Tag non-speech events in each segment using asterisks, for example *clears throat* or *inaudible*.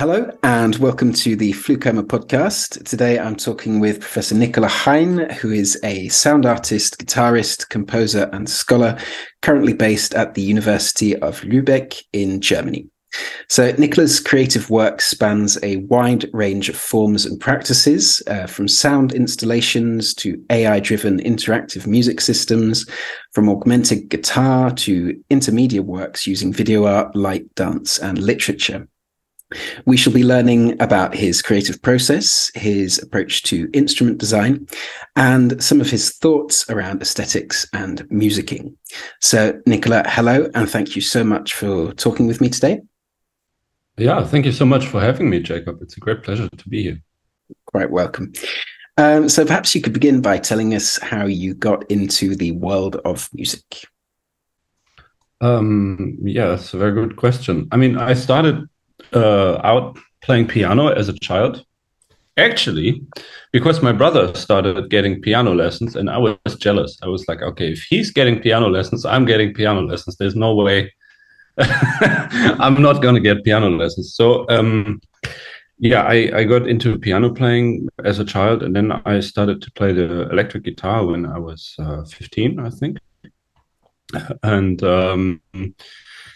Hello, and welcome to the FluCoMa podcast. Today I'm talking with Professor Nicola Hein, who is a sound artist, guitarist, composer, and scholar currently based at the University of Lübeck in Germany. So, Nicola's creative work spans a wide range of forms and practices, uh, from sound installations to AI driven interactive music systems, from augmented guitar to intermedia works using video art, light, dance, and literature. We shall be learning about his creative process, his approach to instrument design, and some of his thoughts around aesthetics and musicking. So, Nicola, hello, and thank you so much for talking with me today. Yeah, thank you so much for having me, Jacob. It's a great pleasure to be here. Quite welcome. Um, so, perhaps you could begin by telling us how you got into the world of music. Um, yeah, that's a very good question. I mean, I started uh, out playing piano as a child. Actually, because my brother started getting piano lessons and I was jealous. I was like, okay, if he's getting piano lessons, I'm getting piano lessons. There's no way *laughs* I'm not going to get piano lessons. So, um, yeah, I, I got into piano playing as a child, and then I started to play the electric guitar when I was uh, 15, I think. And um,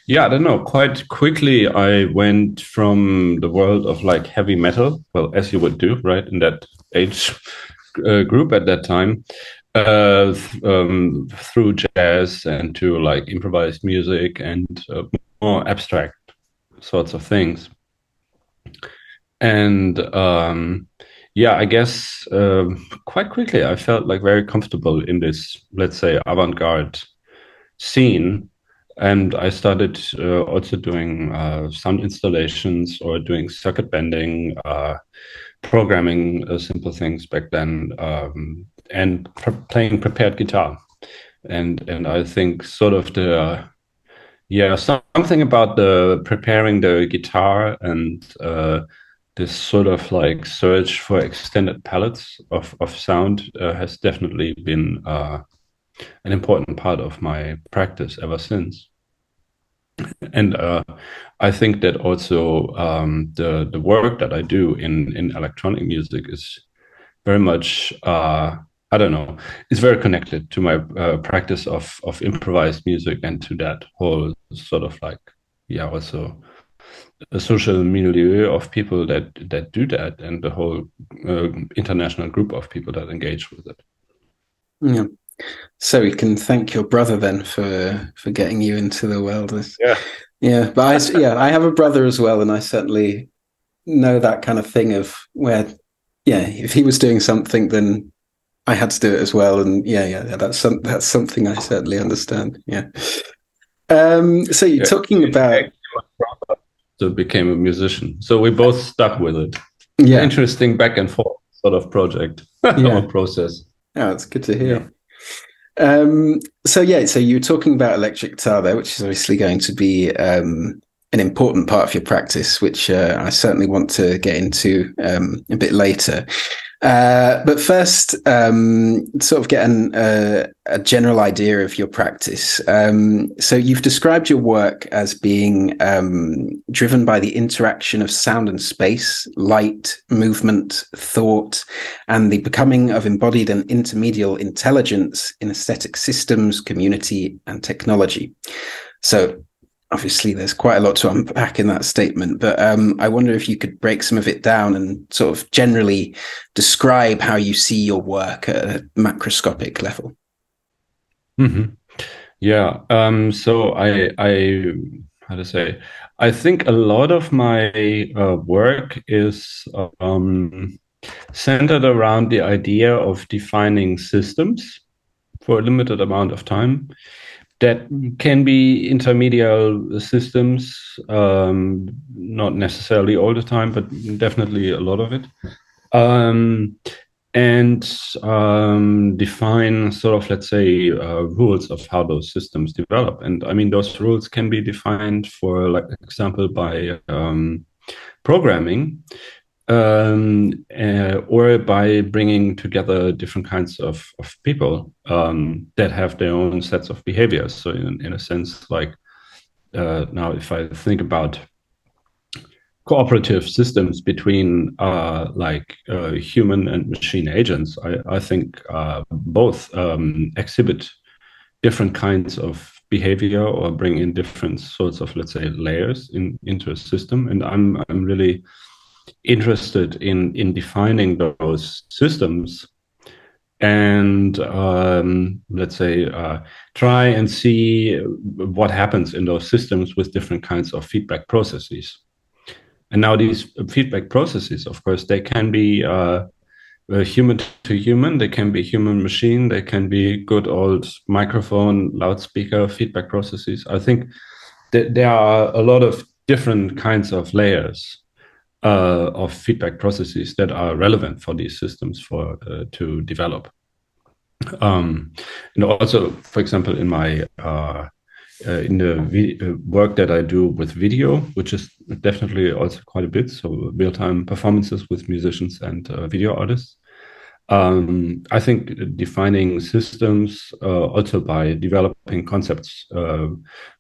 yeah, I don't know. Quite quickly, I went from the world of like heavy metal, well, as you would do, right, in that age uh, group at that time, uh, um, through jazz and to like improvised music and uh, more abstract sorts of things. And um, yeah, I guess uh, quite quickly, I felt like very comfortable in this, let's say, avant garde scene and I started uh, also doing uh, sound installations or doing circuit bending, uh, programming simple things back then, um, and playing prepared guitar. And and I think sort of the yeah something about the preparing the guitar and uh, this sort of like search for extended palettes of of sound uh, has definitely been an important part of my practice ever since. And uh, I think that also um, the the work that I do in in electronic music is very much uh, I don't know it's very connected to my uh, practice of of improvised music and to that whole sort of like yeah also a social milieu of people that that do that and the whole uh, international group of people that engage with it. Yeah. So we can thank your brother then for for getting you into the world. Yeah, yeah. But I, yeah, I have a brother as well, and I certainly know that kind of thing of where, yeah, if he was doing something, then I had to do it as well. And yeah, yeah, yeah that's some, that's something I certainly understand. Yeah. Um. So you're yeah. talking about. So became a musician. So we both stuck with it. Yeah. Interesting back and forth sort of project *laughs* yeah. process. Oh, it's good to hear. Yeah. Um, so yeah, so you were talking about electric guitar there, which is obviously going to be um, an important part of your practice, which uh, I certainly want to get into um, a bit later. Uh, but first, um, sort of get an, uh, a general idea of your practice. Um, so you've described your work as being um, driven by the interaction of sound and space, light, movement, thought, and the becoming of embodied and intermedial intelligence in aesthetic systems, community, and technology. So obviously there's quite a lot to unpack in that statement, but um, I wonder if you could break some of it down and sort of generally describe how you see your work at a macroscopic level. Mm-hmm. Yeah. Um, so I, I, how to say, I think a lot of my uh, work is um, centered around the idea of defining systems for a limited amount of time that can be intermediate systems, um, not necessarily all the time, but definitely a lot of it. Um, and um, define sort of, let's say, uh, rules of how those systems develop. And I mean, those rules can be defined, for like example, by um, programming um, uh, or by bringing together different kinds of, of people um, that have their own sets of behaviors. So, in, in a sense, like uh, now, if I think about cooperative systems between uh, like uh, human and machine agents, I, I think uh, both um, exhibit different kinds of behavior or bring in different sorts of let's say layers in into a system and i'm i'm really interested in in defining those systems and um, let's say uh, try and see what happens in those systems with different kinds of feedback processes. And now these feedback processes of course they can be uh, uh, human to human they can be human machine they can be good old microphone loudspeaker feedback processes. I think that there are a lot of different kinds of layers uh, of feedback processes that are relevant for these systems for uh, to develop. Um, and also, for example, in my uh, uh in the uh, work that I do with video, which is definitely also quite a bit, so real time performances with musicians and uh, video artists. Um, I think defining systems also by developing concepts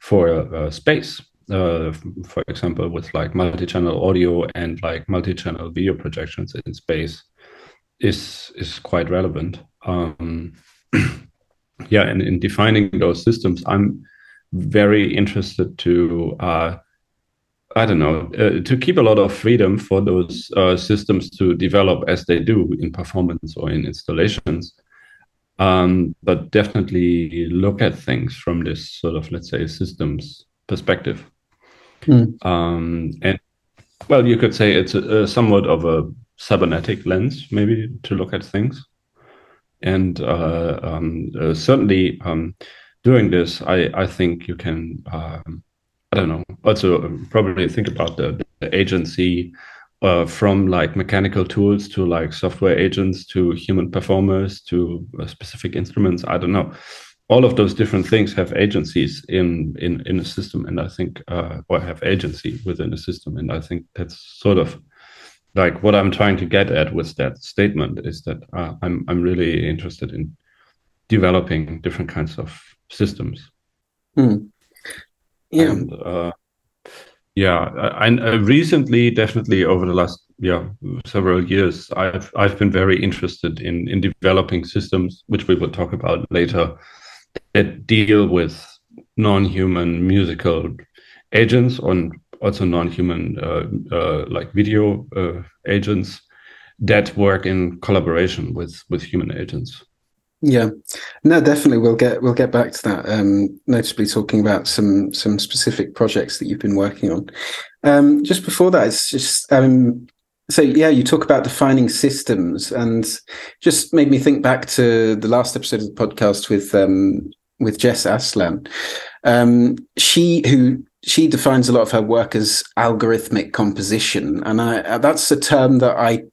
for space uh, for example, with like multi-channel audio and like multi-channel video projections in space, is is quite relevant. Um, *clears throat* yeah, and in defining those systems, I'm very interested to uh, I don't know uh, to keep a lot of freedom for those uh, systems to develop as they do in performance or in installations. Um, but definitely look at things from this sort of let's say systems perspective. Mm. Um, and well, you could say it's a, a, somewhat of a cybernetic lens, maybe, to look at things. And uh, um, uh, certainly, um, doing this, I, I think you can, um, I don't know, also probably think about the, the agency uh, from like mechanical tools to like software agents to human performers to uh, specific instruments. I don't know all of those different things have agencies in in in a system and i think uh, or have agency within a system and i think that's sort of like what i'm trying to get at with that statement is that uh, i'm i'm really interested in developing different kinds of systems mm. yeah and, uh, yeah I recently definitely over the last yeah several years i've i've been very interested in in developing systems which we will talk about later that deal with non-human musical agents and also non-human uh, uh, like video uh, agents that work in collaboration with with human agents. Yeah, no, definitely. We'll get we'll get back to that. Um, notably, talking about some some specific projects that you've been working on. Um, just before that, it's just um, so yeah, you talk about defining systems, and just made me think back to the last episode of the podcast with um, with Jess Aslan. Um, she who she defines a lot of her work as algorithmic composition, and I, uh, that's a term that I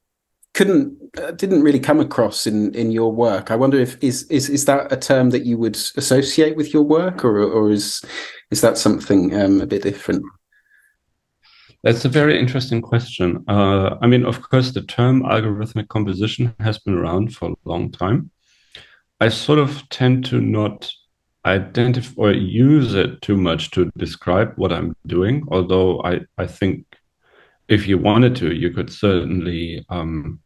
couldn't uh, didn't really come across in in your work. I wonder if is is is that a term that you would associate with your work, or or is is that something um, a bit different? That's a very interesting question. Uh, I mean, of course, the term algorithmic composition has been around for a long time. I sort of tend to not identify or use it too much to describe what I'm doing, although I, I think if you wanted to, you could certainly um,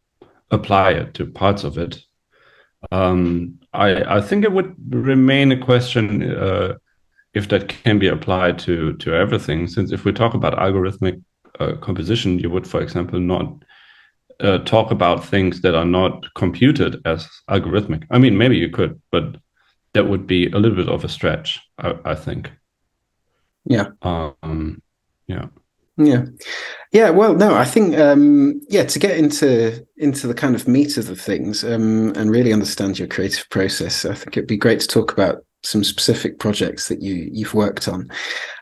apply it to parts of it. Um, I, I think it would remain a question uh, if that can be applied to to everything. Since if we talk about algorithmic uh, composition, you would, for example, not uh, talk about things that are not computed as algorithmic. I mean, maybe you could, but that would be a little bit of a stretch, I, I think. Yeah. Um, yeah. Yeah. Yeah. Well, no, I think um, yeah to get into into the kind of meat of the things um, and really understand your creative process. I think it'd be great to talk about some specific projects that you you've worked on.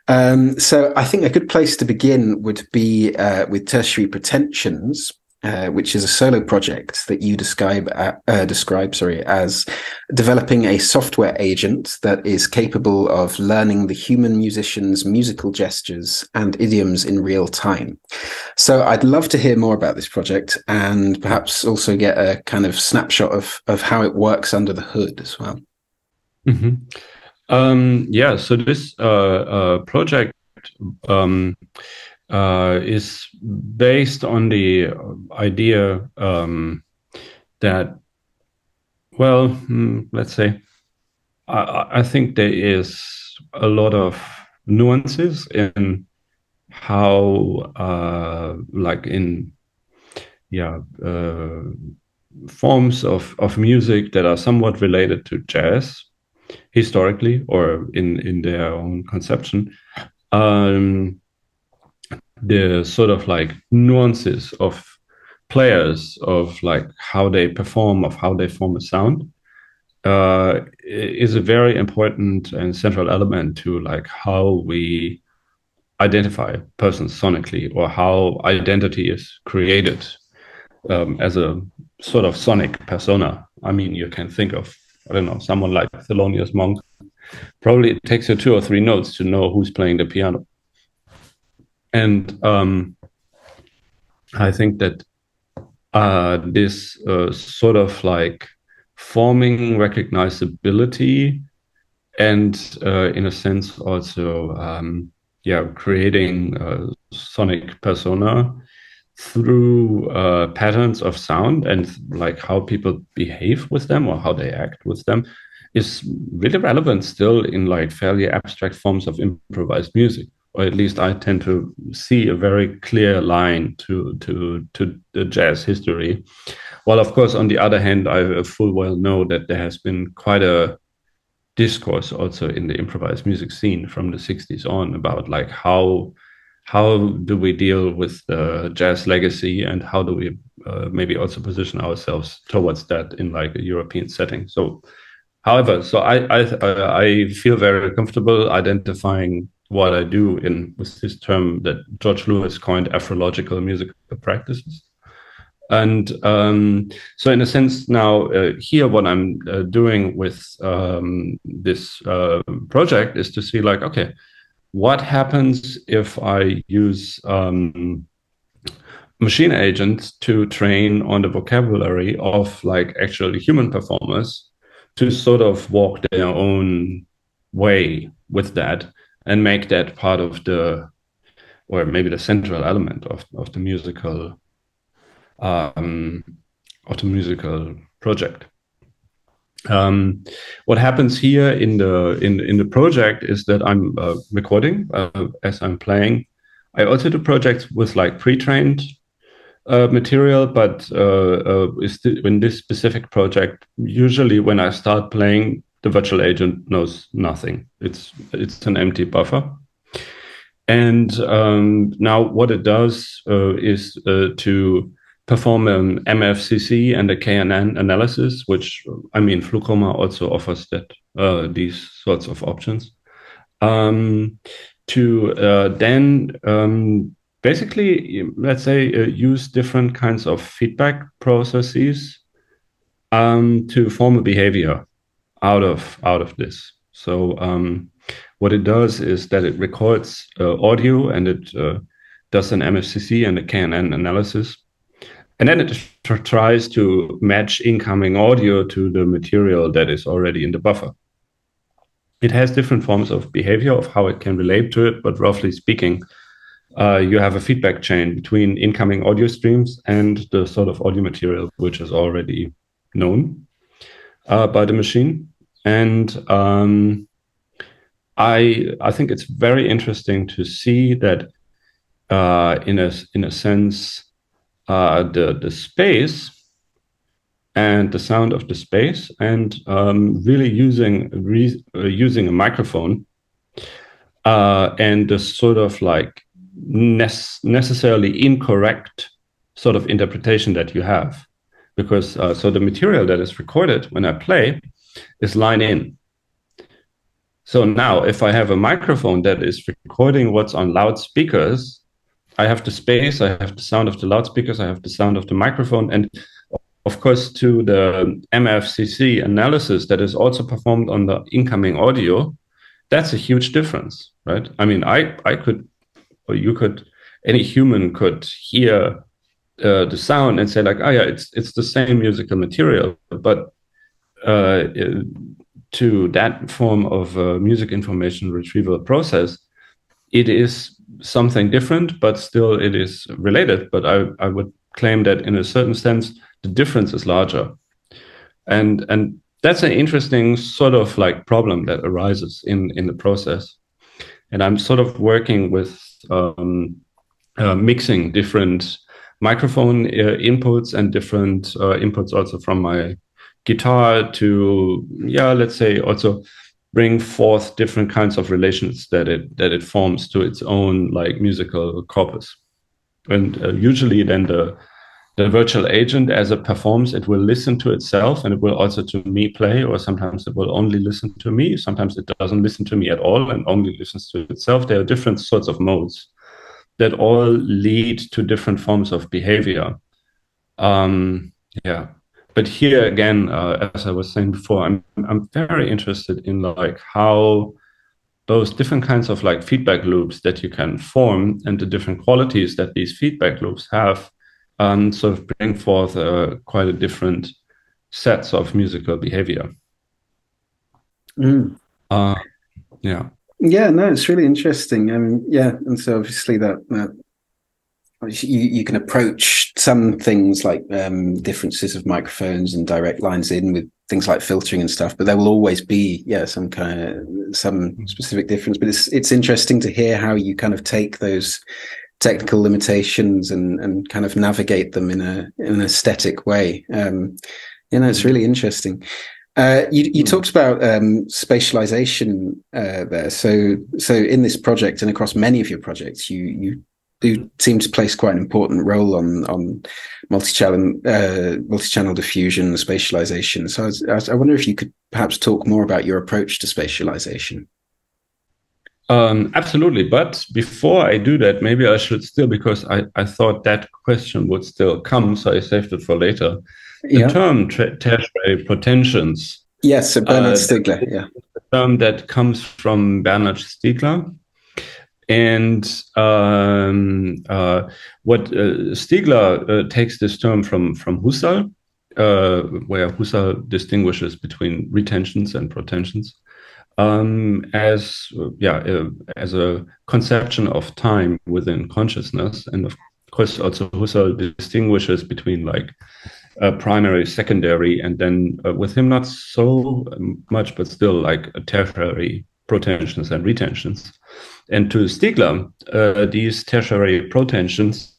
Um, so I think a good place to begin would be uh, with tertiary protensions. uh, which is a solo project that you describe uh, uh, describe sorry as developing a software agent that is capable of learning the human musician's musical gestures and idioms in real time. So I'd love to hear more about this project and perhaps also get a kind of snapshot of of how it works under the hood as well. Mm-hmm. Um, yeah, so this uh, uh, project um, uh, is based on the idea um, that, well, mm, let's say, I, I, think there is a lot of nuances in how, uh, like in, yeah, uh, forms of, of music that are somewhat related to jazz historically or in, in their own conception. Um, the sort of like nuances of players of like how they perform of how they form a sound uh, is a very important and central element to like how we identify persons sonically or how identity is created um, as a sort of sonic persona. I mean, you can think of I don't know someone like Thelonious Monk. Probably it takes you two or three notes to know who's playing the piano and um, I think that uh, this uh, sort of like forming recognizability and uh, in a sense also um, yeah creating a sonic persona through uh, patterns of sound and like how people behave with them or how they act with them is really relevant still in like fairly abstract forms of improvised music or at least I tend to see a very clear line to to to the jazz history. While of course, on the other hand, I full well know that there has been quite a discourse also in the improvised music scene from the 60s on about like how how do we deal with the jazz legacy and how do we uh, maybe also position ourselves towards that in like a European setting. So, however, so I I I feel very comfortable identifying what I do in with this term that George Lewis coined Afrological musical practices. And um, so, in a sense, now uh, here, what I'm uh, doing with um, this uh, project is to see, like, okay, what happens if I use um, machine agents to train on the vocabulary of like actually human performers to sort of walk their own way with that and make that part of the or maybe the central element of, of the musical um, of the musical project. Um, what happens here in the in in the project is that I'm uh, recording uh, as I'm playing. I also do projects with like pre-trained uh, material, but uh, uh, in this specific project, usually when I start playing, the virtual agent knows nothing. It's it's an empty buffer. And um, now what it does uh, is to perform an MFCC and a KNN analysis, which I mean, FluCoMa also offers that uh, these sorts of options. Um, to uh, then um, basically, let's say, uh, use different kinds of feedback processes um, to form a behavior out of out of this. So um, what it does is that it records uh, audio and it uh, does an MFCC and a KNN analysis, and then it tr tries to match incoming audio to the material that is already in the buffer. It has different forms of behavior of how it can relate to it, but roughly speaking, uh, you have a feedback chain between incoming audio streams and the sort of audio material which is already known uh, by the machine and um, I I think it's very interesting to see that uh, in a in a sense uh, the the space and the sound of the space and um, really using re- uh, using a microphone uh, and the sort of like ne- necessarily incorrect sort of interpretation that you have because uh, so the material that is recorded when I play is line in. So now, if I have a microphone that is recording what's on loudspeakers, I have the space, I have the sound of the loudspeakers, I have the sound of the microphone, and of course, to the MFCC analysis that is also performed on the incoming audio, that's a huge difference, right? I mean, I I could, or you could, any human could hear uh, the sound and say like, oh yeah, it's it's the same musical material, but uh, to that form of uh, music information retrieval process, it is something different, but still it is related. But I, I would claim that in a certain sense, the difference is larger. And and that's an interesting sort of like problem that arises in in the process. And I'm sort of working with um, uh, mixing different microphone uh, inputs and different uh, inputs also from my guitar to yeah let's say also bring forth different kinds of relations that it that it forms to its own like musical corpus. And uh, usually then the the virtual agent as it performs it will listen to itself and it will also to me play or sometimes it will only listen to me. Sometimes it doesn't listen to me at all and only listens to itself. There are different sorts of modes that all lead to different forms of behavior. Um yeah but here again, uh, as I was saying before, I'm I'm very interested in like how those different kinds of like feedback loops that you can form and the different qualities that these feedback loops have um, sort of bring forth uh, quite a different sets of musical behavior. Mm. Uh, yeah. Yeah, no, it's really interesting. I mean, yeah, and so obviously that, that you, you can approach some things like um, differences of microphones and direct lines in with things like filtering and stuff, but there will always be yeah some kind of some mm-hmm. specific difference. But it's it's interesting to hear how you kind of take those technical limitations and and kind of navigate them in a in an aesthetic way. Um, you know, it's mm-hmm. really interesting. Uh, you, you mm. talked about um, spatialization uh, there. So, so in this project and across many of your projects, you you do seem to place quite an important role on on multi-channel uh, multi-channel diffusion, spatialization. So I, was, I, wonder if you could perhaps talk more about your approach to spatialization. Um, absolutely, but before I do that, maybe I should still because I, I thought that question would still come, so I saved it for later. The yeah. term tertiary protensions. Yes, so Bernard uh, Stiegler. Yeah, term that comes from Bernard Stiegler and um, uh, what uh, Stiegler uh, takes this term from from Husserl, uh, where Husserl distinguishes between retentions and protensions, um, as yeah uh, as a conception of time within consciousness, and of course also Husserl distinguishes between like primary, secondary, and then uh, with him not so much, but still like tertiary protensions and retentions. And to Stiegler, uh, these tertiary protensions,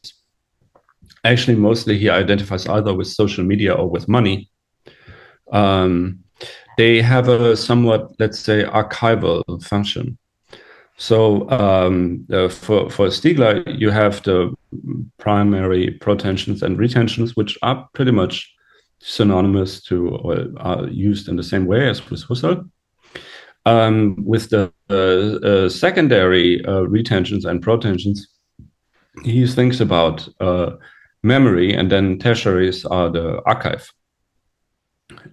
actually, mostly he identifies either with social media or with money. Um, they have a somewhat, let's say, archival function. So um, uh, for for Stiegler, you have the primary protensions and retentions, which are pretty much synonymous to or are used in the same way as with Husserl. Um, with the uh, uh, secondary uh, retentions and protensions, he thinks about uh, memory, and then tertiaries are the archive.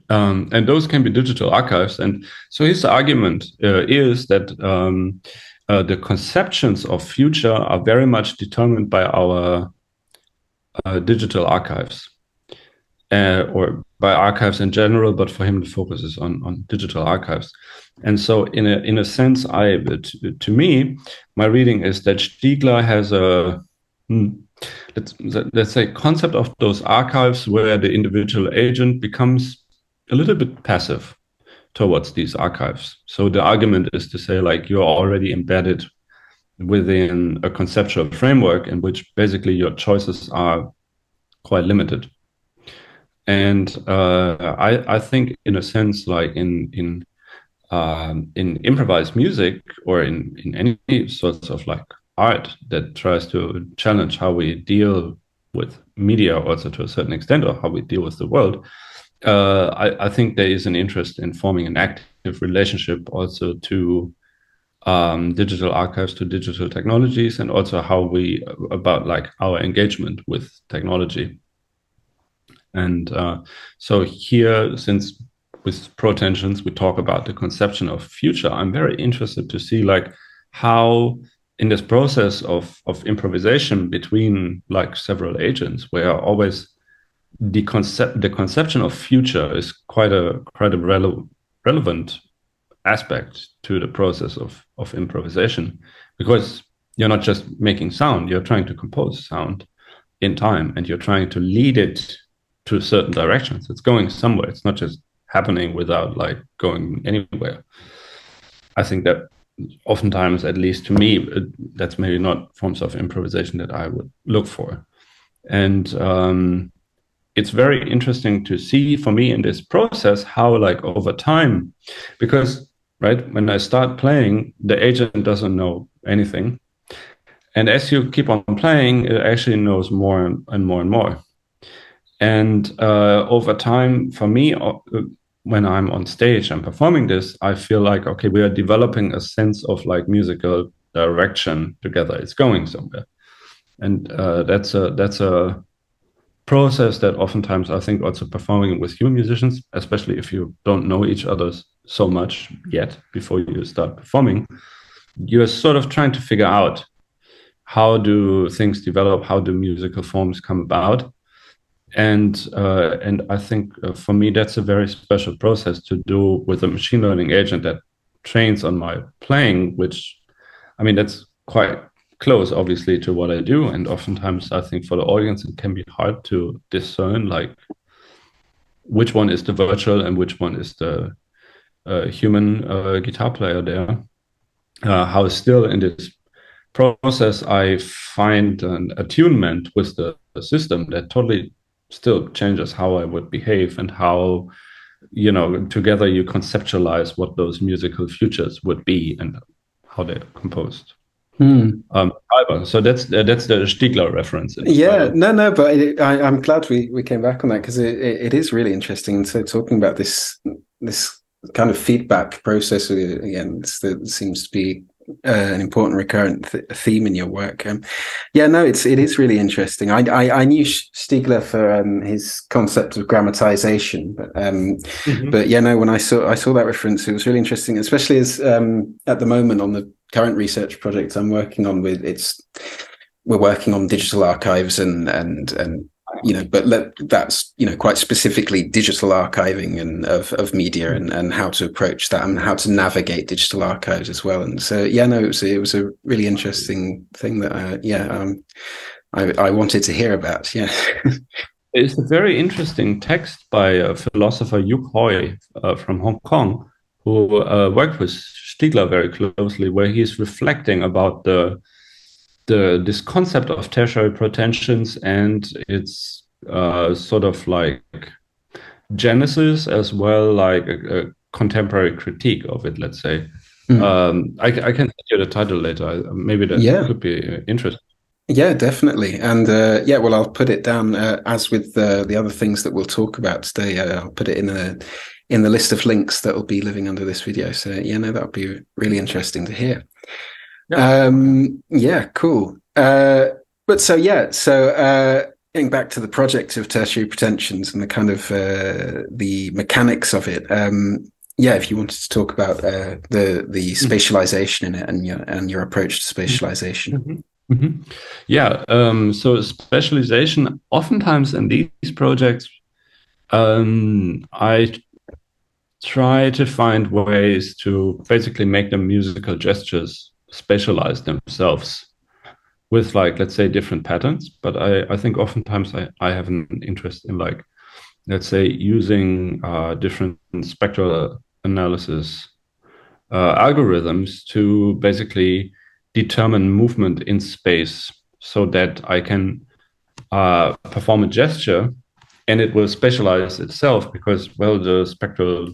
Um, and those can be digital archives. And so his argument uh, is that um, uh, the conceptions of future are very much determined by our digital archives. Or by archives in general, but for him the focus is on, on digital archives. And so, in a in a sense, I to, to me, my reading is that Stiegler has a hmm, let's let's say concept of those archives where the individual agent becomes a little bit passive towards these archives. So the argument is to say like you're already embedded within a conceptual framework in which basically your choices are quite limited. And uh, I I think in a sense like in in um, in improvised music or in, in any sorts of like art that tries to challenge how we deal with media also to a certain extent or how we deal with the world uh, I, I, think there is an interest in forming an active relationship also to um, digital archives to digital technologies and also how we about like our engagement with technology and uh, so here since with protensions we talk about the conception of future i'm very interested to see like how in this process of of improvisation between like several agents where always the concept the conception of future is quite a quite a rele- relevant aspect to the process of of improvisation because you're not just making sound you're trying to compose sound in time and you're trying to lead it to certain directions it's going somewhere. It's not just happening without like going anywhere. I think that oftentimes at least to me that's maybe not forms of improvisation that i would look for. And um, it's very interesting to see for me in this process how like over time because right when i start playing the agent doesn't know anything. And as you keep on playing it actually knows more and more and more and uh, over time for me uh, when i'm on stage and performing this i feel like okay we are developing a sense of like musical direction together. It's going somewhere. And uh, that's a that's a process that oftentimes I think also performing with human musicians, especially if you don't know each other so much yet before you start performing, you're sort of trying to figure out how do things develop, how do musical forms come about, and uh, and I think uh, for me that's a very special process to do with a machine learning agent that trains on my playing, which I mean that's quite close obviously to what i do. And oftentimes i think for the audience it can be hard to discern like which one is the virtual and which one is the uh, human uh, guitar player there. Uh, how still in this process i find an attunement with the, the system that totally still changes how i would behave and how you know together you conceptualize what those musical futures would be and how they're composed Hmm. Um, so that's uh, that's the Stiegler reference. Yeah, no, no, but it, I, am glad we, we came back on that because it, it, it is really interesting. And so talking about this this kind of feedback process again, that seems to be uh, an important recurrent th- theme in your work. Um, yeah, no, it's it is really interesting. I I, I knew Stiegler for um, his concept of grammatization, but um, mm-hmm. but yeah, no, when I saw I saw that reference, it was really interesting, especially as um, at the moment on the current research project I'm working on with it's we're working on digital archives and and and you know but let, that's you know quite specifically digital archiving and of, of media and, and how to approach that and how to navigate digital archives as well. And so yeah no it was it was a really interesting thing that uh, yeah um, I, I wanted to hear about yeah. *laughs* It's a very interesting text by a philosopher Yuk Hui uh, from Hong Kong who uh, worked with Stiegler very closely, where he's reflecting about the the this concept of tertiary protensions and its uh, sort of like genesis as well, like a, a contemporary critique of it. Let's say. Mm. Um, I, I can send you the title later. Maybe that yeah. could be interesting. Yeah, definitely. And uh, yeah, well, I'll put it down uh, as with the, the other things that we'll talk about today. Uh, I'll put it in a in the list of links that will be living under this video. So yeah, no, that would be really interesting to hear. Yeah, um, yeah cool. Uh, but so yeah, so uh, getting back to the project of tertiary protensions and the kind of uh, the mechanics of it. Um, yeah, if you wanted to talk about uh, the the mm-hmm. spatialization in it and your and your approach to spatialization. Mm-hmm. Mm-hmm. Yeah, um, so spatialization oftentimes in these projects, um, I try to find ways to basically make them musical gestures spatialize themselves with like let's say different patterns. But i i think oftentimes i i have an interest in like let's say using uh, different spectral analysis uh, algorithms to basically determine movement in space so that i can uh, perform a gesture and it will spatialize itself because well the spectral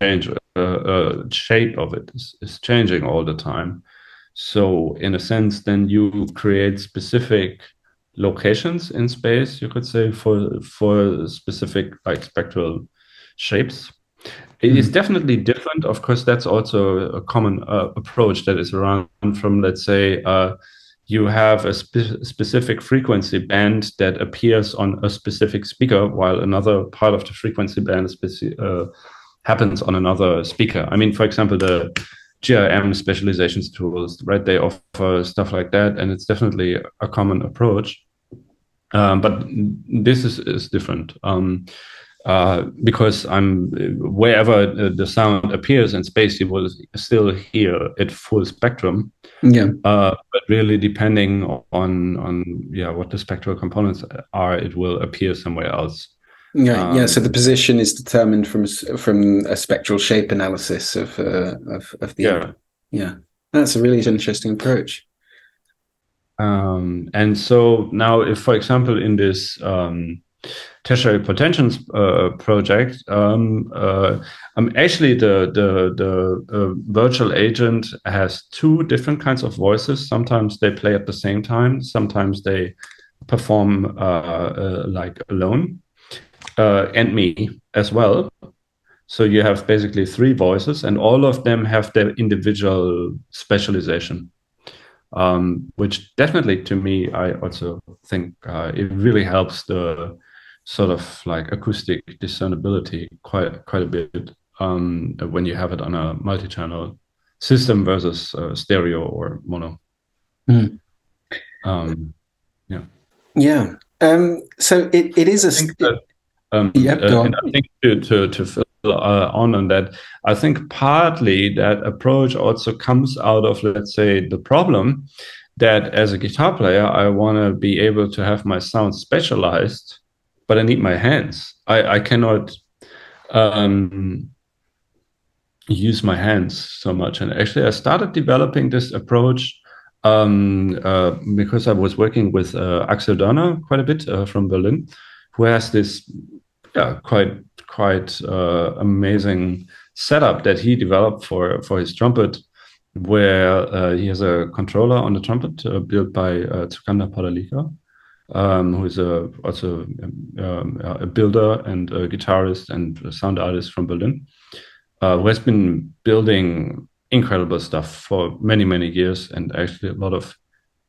change uh, uh, shape of it is, is changing all the time so in a sense then you create specific locations in space you could say for for specific like spectral shapes It mm. is definitely different. Of course, that's also a common uh, approach that is around from, let's say, uh, you have a spe specific frequency band that appears on a specific speaker, while another part of the frequency band uh, happens on another speaker. I mean, for example, the GRM spatializations tools, right? They offer stuff like that, and it's definitely a common approach. Um, but this is, is different um, uh, because I'm wherever the sound appears in space, you will still hear it full spectrum. Yeah. Uh, but really, depending on on yeah what the spectral components are, it will appear somewhere else. Yeah, um, yeah. So the position is determined from from a spectral shape analysis of uh, of, of the yeah yeah. That's a really interesting approach. Um, and so now, if for example, in this um, tertiary protensions uh, project, um, uh, um, actually the the the uh, virtual agent has two different kinds of voices. Sometimes they play at the same time. Sometimes they perform uh, uh, like alone uh, and me as well. So you have basically three voices, and all of them have their individual spatialization. Um, which definitely, to me, I also think uh, it really helps the sort of like acoustic discernibility quite quite a bit um, when you have it on a multi-channel system versus uh, stereo or mono. Mm. Um, yeah. Yeah. Um, so it, it is a. Um, yep, uh, and I think to, to, to fill uh, on on that, I think partly that approach also comes out of, let's say, the problem that as a guitar player, I want to be able to have my sound spatialized, but I need my hands. I, I cannot um, use my hands so much. And actually, I started developing this approach um, uh, because I was working with uh, Axel Dörner quite a bit uh, from Berlin, who has this yeah, quite quite uh, amazing setup that he developed for for his trumpet, where uh, he has a controller on the trumpet uh, built by uh, Sukanda Padalika, um, who is a, also um, a builder and a guitarist and a sound artist from Berlin, uh, who has been building incredible stuff for many many years and actually a lot of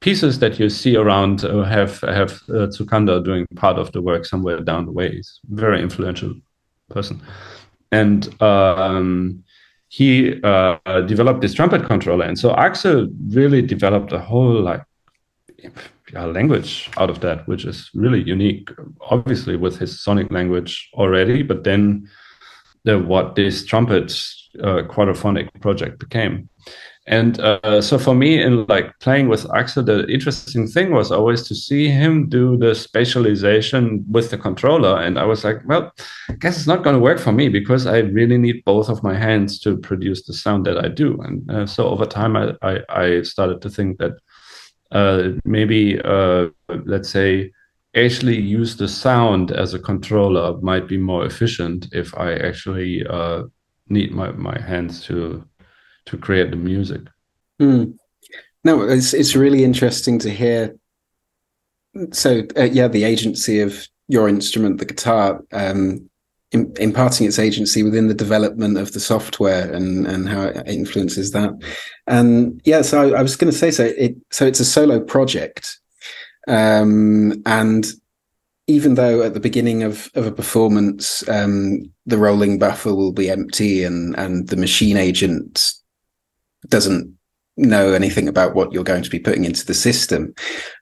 pieces that you see around uh, have have uh, Sukanda doing part of the work somewhere down the way. He's a very influential person, and um, he uh, developed this trumpet controller. And so Axel really developed a whole like language out of that, which is really unique. Obviously, with his sonic language already, but then the what this trumpet uh, quadraphonic project became. And uh, so for me, in like playing with Axel, the interesting thing was always to see him do the spatialization with the controller. And I was like, well, I guess it's not going to work for me because I really need both of my hands to produce the sound that I do. And uh, so over time, I, I, I, started to think that uh, maybe, uh, let's say, actually use the sound as a controller might be more efficient if I actually uh, need my, my hands to to create the music. Mm. No, it's it's really interesting to hear. So uh, yeah, the agency of your instrument, the guitar, um, in, imparting its agency within the development of the software and and how it influences that. And yeah, so I, I was going to say so. It so it's a solo project, um, and even though at the beginning of, of a performance um, the rolling buffer will be empty and and the machine agent doesn't know anything about what you're going to be putting into the system.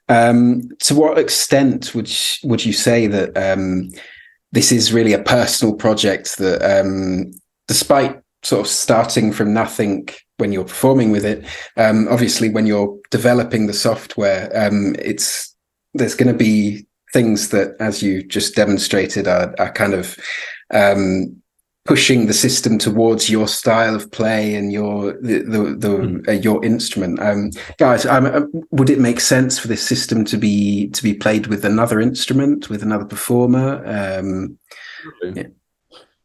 Um, to what extent would would you say that um, this is really a personal project that, um, despite sort of starting from nothing when you're performing with it, um, obviously when you're developing the software, um, it's there's going to be things that, as you just demonstrated, are, are kind of um, pushing the system towards your style of play and your the the, the mm. uh, your instrument um, guys um, would it make sense for this system to be to be played with another instrument with another performer um, yeah.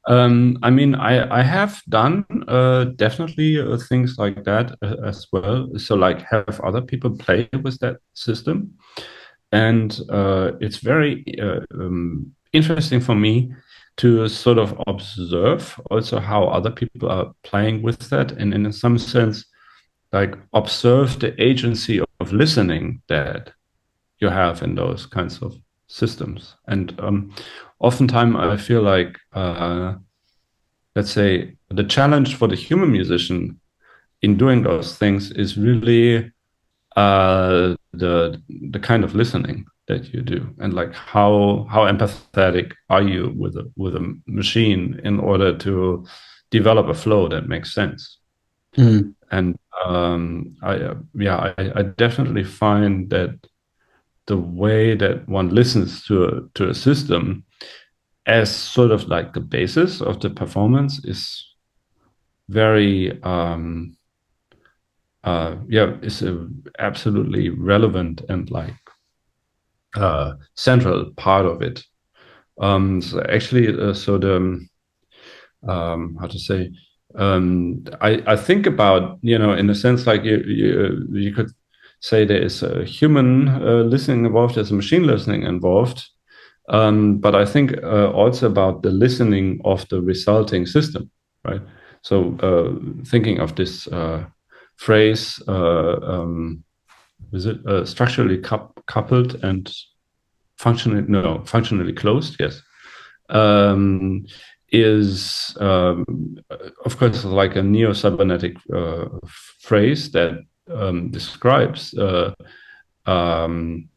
Um, I mean, I, I have done uh, definitely uh, things like that uh, as well. So, like, have other people play with that system, and uh, it's very um, interesting for me to sort of observe also how other people are playing with that and in some sense like observe the agency of listening that you have in those kinds of systems. And um, oftentimes i feel like uh, let's say the challenge for the human musician in doing those things is really uh, the the kind of listening that you do and like how how empathetic are you with a with a machine in order to develop a flow that makes sense mm. and um, I yeah I, I, definitely find that the way that one listens to a, to a system as sort of like the basis of the performance is very um, uh, yeah is a absolutely relevant and like uh, central part of it. Um, so actually, uh, so the um, how to say, um, I, I think about you know in a sense like you you, you could say there is a human uh, listening involved, there's a machine listening involved, um, but I think uh, also about the listening of the resulting system, right? So uh, thinking of this uh, phrase. Um, is it uh, structurally coupled and functionally no functionally closed? Yes. Um, is um, of course like a neo-cybernetic uh, phrase that um, describes uh, um,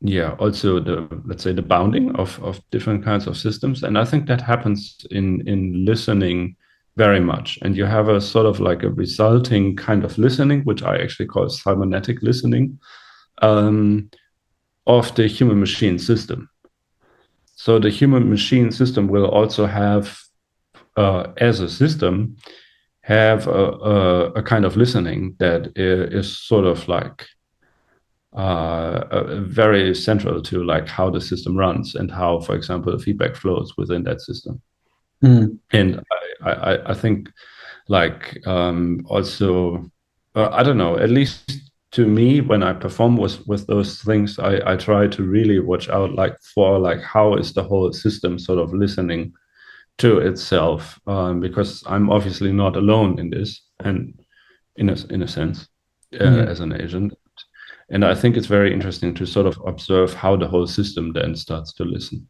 yeah also the let's say the bounding of, of different kinds of systems. And i think that happens in in listening very much. And you have a sort of like a resulting kind of listening, which I actually call cybernetic listening, um, of the human machine system. So the human machine system will also have, uh, as a system, have a, a, a, kind of listening that is sort of like uh, very central to like how the system runs and how, for example, the feedback flows within that system. Mm. And I, I, I, think like um, also, uh, I don't know, at least to me, when I perform with, with those things, I, I try to really watch out like for like how is the whole system sort of listening to itself um, because I'm obviously not alone in this and in a, in a sense uh, mm. as an agent. And I think it's very interesting to sort of observe how the whole system then starts to listen.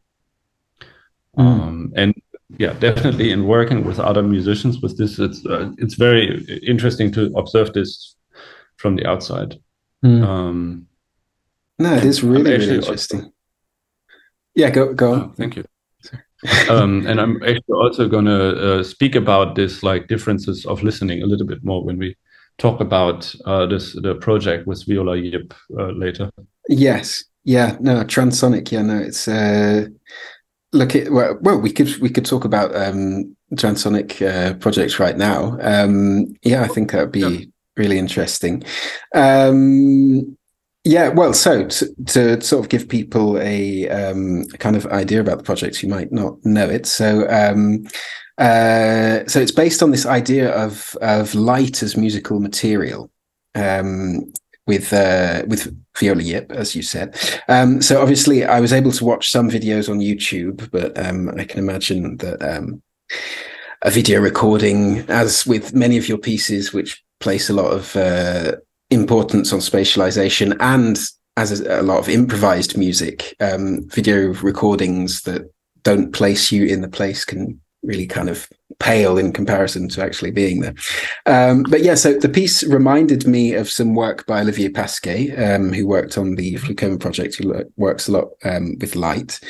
Mm. Um, and yeah, definitely in working with other musicians with this, it's uh, it's very interesting to observe this from the outside. Mm. Um, no, it is really, really interesting. Also, yeah, go go on. Oh, thank you. um, and I'm actually also going to uh, speak about this like differences of listening a little bit more when we talk about uh, this the project with Viola Yip uh, later. Yes, yeah, no, Transonic. Yeah, no, it's uh, look at well, well, we could we could talk about um, transonic uh, projects right now. Um, yeah, I think that would be yeah. really interesting. Um, yeah, well, so to, to, sort of give people a, um, kind of idea about the project you might not know it. So, um, uh, so it's based on this idea of of light as musical material. Um, with uh, with Viola Yip, as you said. Um, so obviously, I was able to watch some videos on YouTube, but um, I can imagine that um, a video recording, as with many of your pieces, which place a lot of uh, importance on spatialization and as a, a lot of improvised music, um, video recordings that don't place you in the place can really kind of pale in comparison to actually being there. Um, but yeah, so the piece reminded me of some work by Olivier Pasquet, um, who worked on the FluCoMa project, who works a lot um, with light.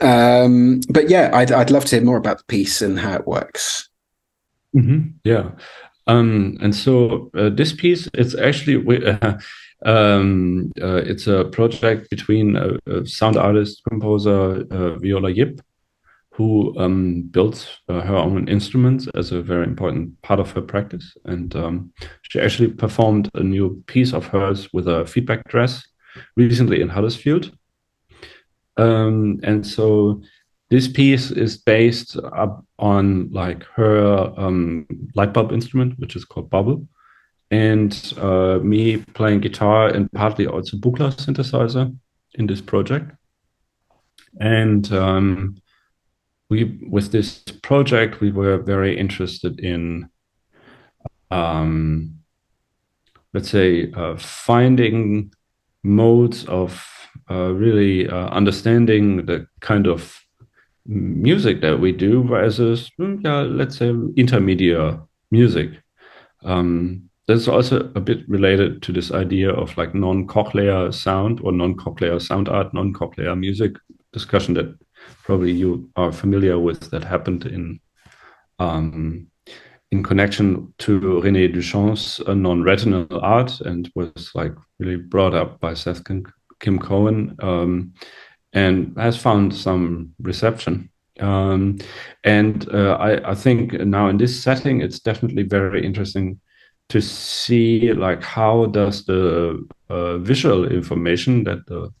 Um, but yeah, I'd, I'd love to hear more about the piece and how it works. Mm-hmm. Yeah. Um, and so uh, this piece, it's actually uh, *laughs* uh, it's a project between a, a sound artist composer uh, Viola Yip who um, built uh, her own instruments as a very important part of her practice. And um, she actually performed a new piece of hers with a feedback dress recently in Huddersfield. Um, and so this piece is based up on like her um, light bulb instrument, which is called Bubble, and uh, me playing guitar and partly also Buchla synthesizer in this project. And um, we with this project we were very interested in um, let's say uh, finding modes of uh, really uh, understanding the kind of music that we do as a yeah, let's say intermediate music. Um, that's also a bit related to this idea of like non-cochlear sound or non-cochlear sound art non-cochlear music discussion that probably you are familiar with that happened in um, in connection to René Duchamp's uh, non-retinal art and was like really brought up by Seth Kim, Cohen um, and has found some reception. Um, and uh, I, I, think now in this setting, it's definitely very interesting to see like how does the uh, visual information that the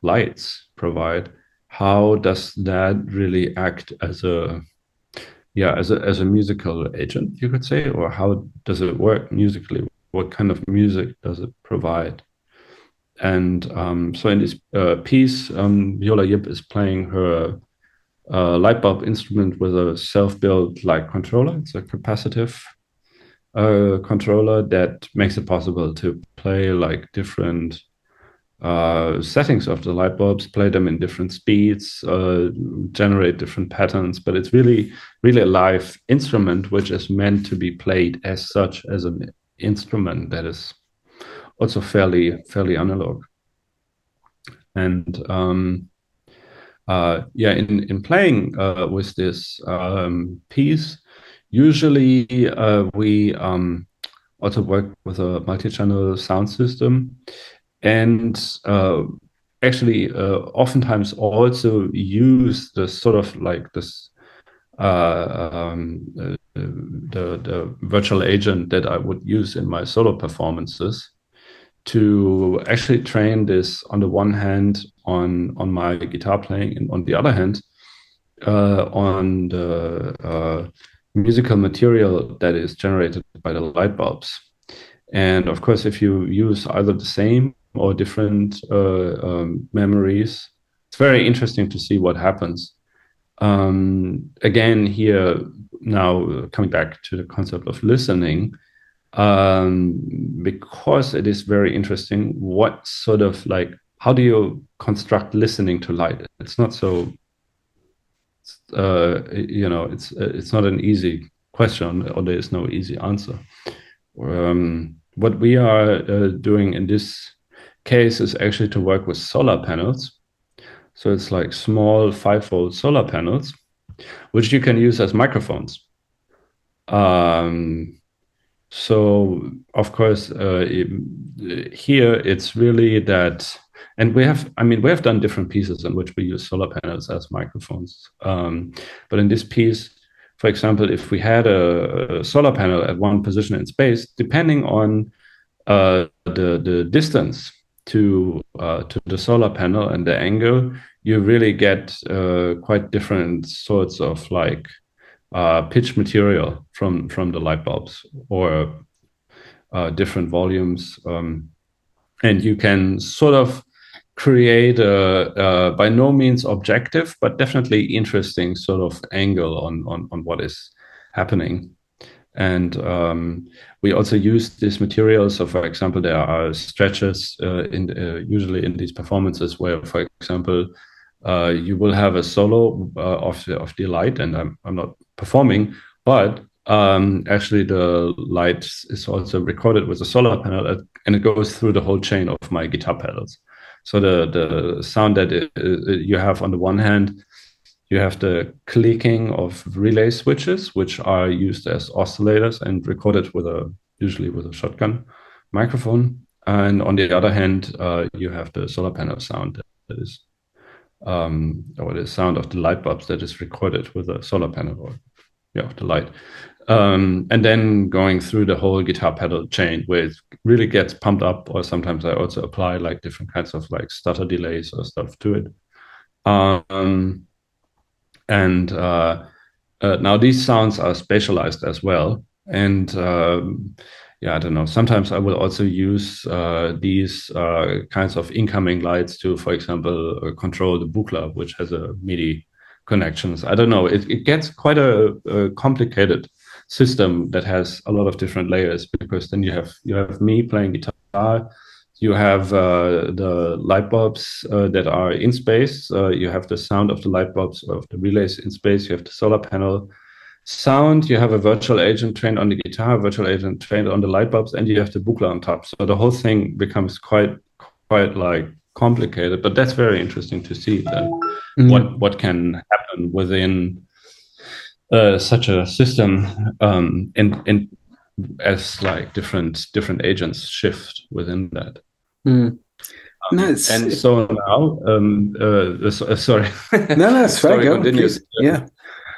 lights provide, how does that really act as a yeah as a as a musical agent you could say or how does it work musically? What kind of music does it provide? And um, so in this uh, piece um, viola yip is playing her uh, light bulb instrument with a self-built light controller. It's a capacitive uh, controller that makes it possible to play like different uh, settings of the light bulbs, play them in different speeds, uh, generate different patterns. But it's really, really a live instrument which is meant to be played as such as an instrument that is also fairly, fairly analog. And um, uh, yeah, in in playing uh, with this um, piece, usually uh, we um, also work with a multi-channel sound system and uh, actually uh, oftentimes also use the sort of like this uh, um, uh, the the virtual agent that I would use in my solo performances to actually train this on the one hand on on my guitar playing and on the other hand uh, on the uh, musical material that is generated by the light bulbs. And of course, if you use either the same or different uh, um, memories. It's very interesting to see what happens. Um, again, here now coming back to the concept of listening, um, because it is very interesting. What sort of like how do you construct listening to light? It's not so. Uh, you know, it's it's not an easy question, or there is no easy answer. Um, what we are uh, doing in this case is actually to work with solar panels. So it's like small five volt solar panels, which you can use as microphones. Um, so of course, uh, here it's really that, and we have, I mean, we have done different pieces in which we use solar panels as microphones. Um, but in this piece, for example, if we had a, a, solar panel at one position in space, depending on uh, the the distance to uh, to the solar panel and the angle, you really get uh, quite different sorts of like uh, pitch material from from the light bulbs or uh, different volumes, um, and you can sort of create a, a, by no means objective but definitely interesting sort of angle on on, on what is happening and um, we also use these materials. So, for example, there are stretches uh, in uh, usually in these performances where, for example, uh, you will have a solo uh, of the, of the light, and I'm I'm not performing, but um, actually the light is also recorded with a solar panel, and it goes through the whole chain of my guitar pedals. So the the sound that it, it, you have on the one hand you have the clicking of relay switches, which are used as oscillators and recorded with a usually with a shotgun microphone. And on the other hand, uh, you have the solar panel sound that is, um, or the sound of the light bulbs that is recorded with a solar panel or yeah, the light. Um, and then going through the whole guitar pedal chain where it really gets pumped up, or sometimes I also apply like different kinds of like stutter delays or stuff to it. Um, and uh, uh, now these sounds are spatialized as well. And um, yeah, I don't know. Sometimes I will also use uh, these uh, kinds of incoming lights to, for example, uh, control the Buchla, which has a MIDI connections. I don't know. It, it gets quite a, a, complicated system that has a lot of different layers because then you have you have me playing guitar, you have uh, the light bulbs uh, that are in space, uh, you have the sound of the light bulbs of the relays in space, you have the solar panel sound, you have a virtual agent trained on the guitar, virtual agent trained on the light bulbs, and you have the Buchla on top. So the whole thing becomes quite quite like complicated, but that's very interesting to see then mm-hmm. what what can happen within uh, such a system um, in in as like different different agents shift within that. Mm. Um, no, and so now, um, uh, uh, sorry. *laughs* no, no, it's fine. Continues. Yeah.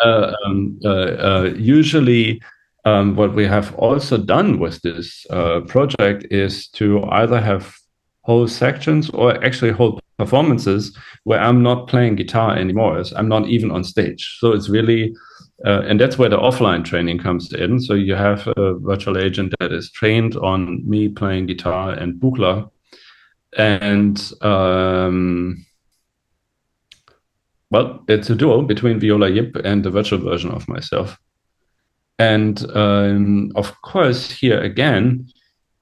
Uh, um, uh, uh, usually, um, what we have also done with this uh, project is to either have whole sections or actually whole performances where I'm not playing guitar anymore. I'm not even on stage. So it's really, uh, and that's where the offline training comes in. So you have a virtual agent that is trained on me playing guitar and Buchla. And um, well, it's a duo between Viola Yip and the virtual version of myself. And um, of course, here again,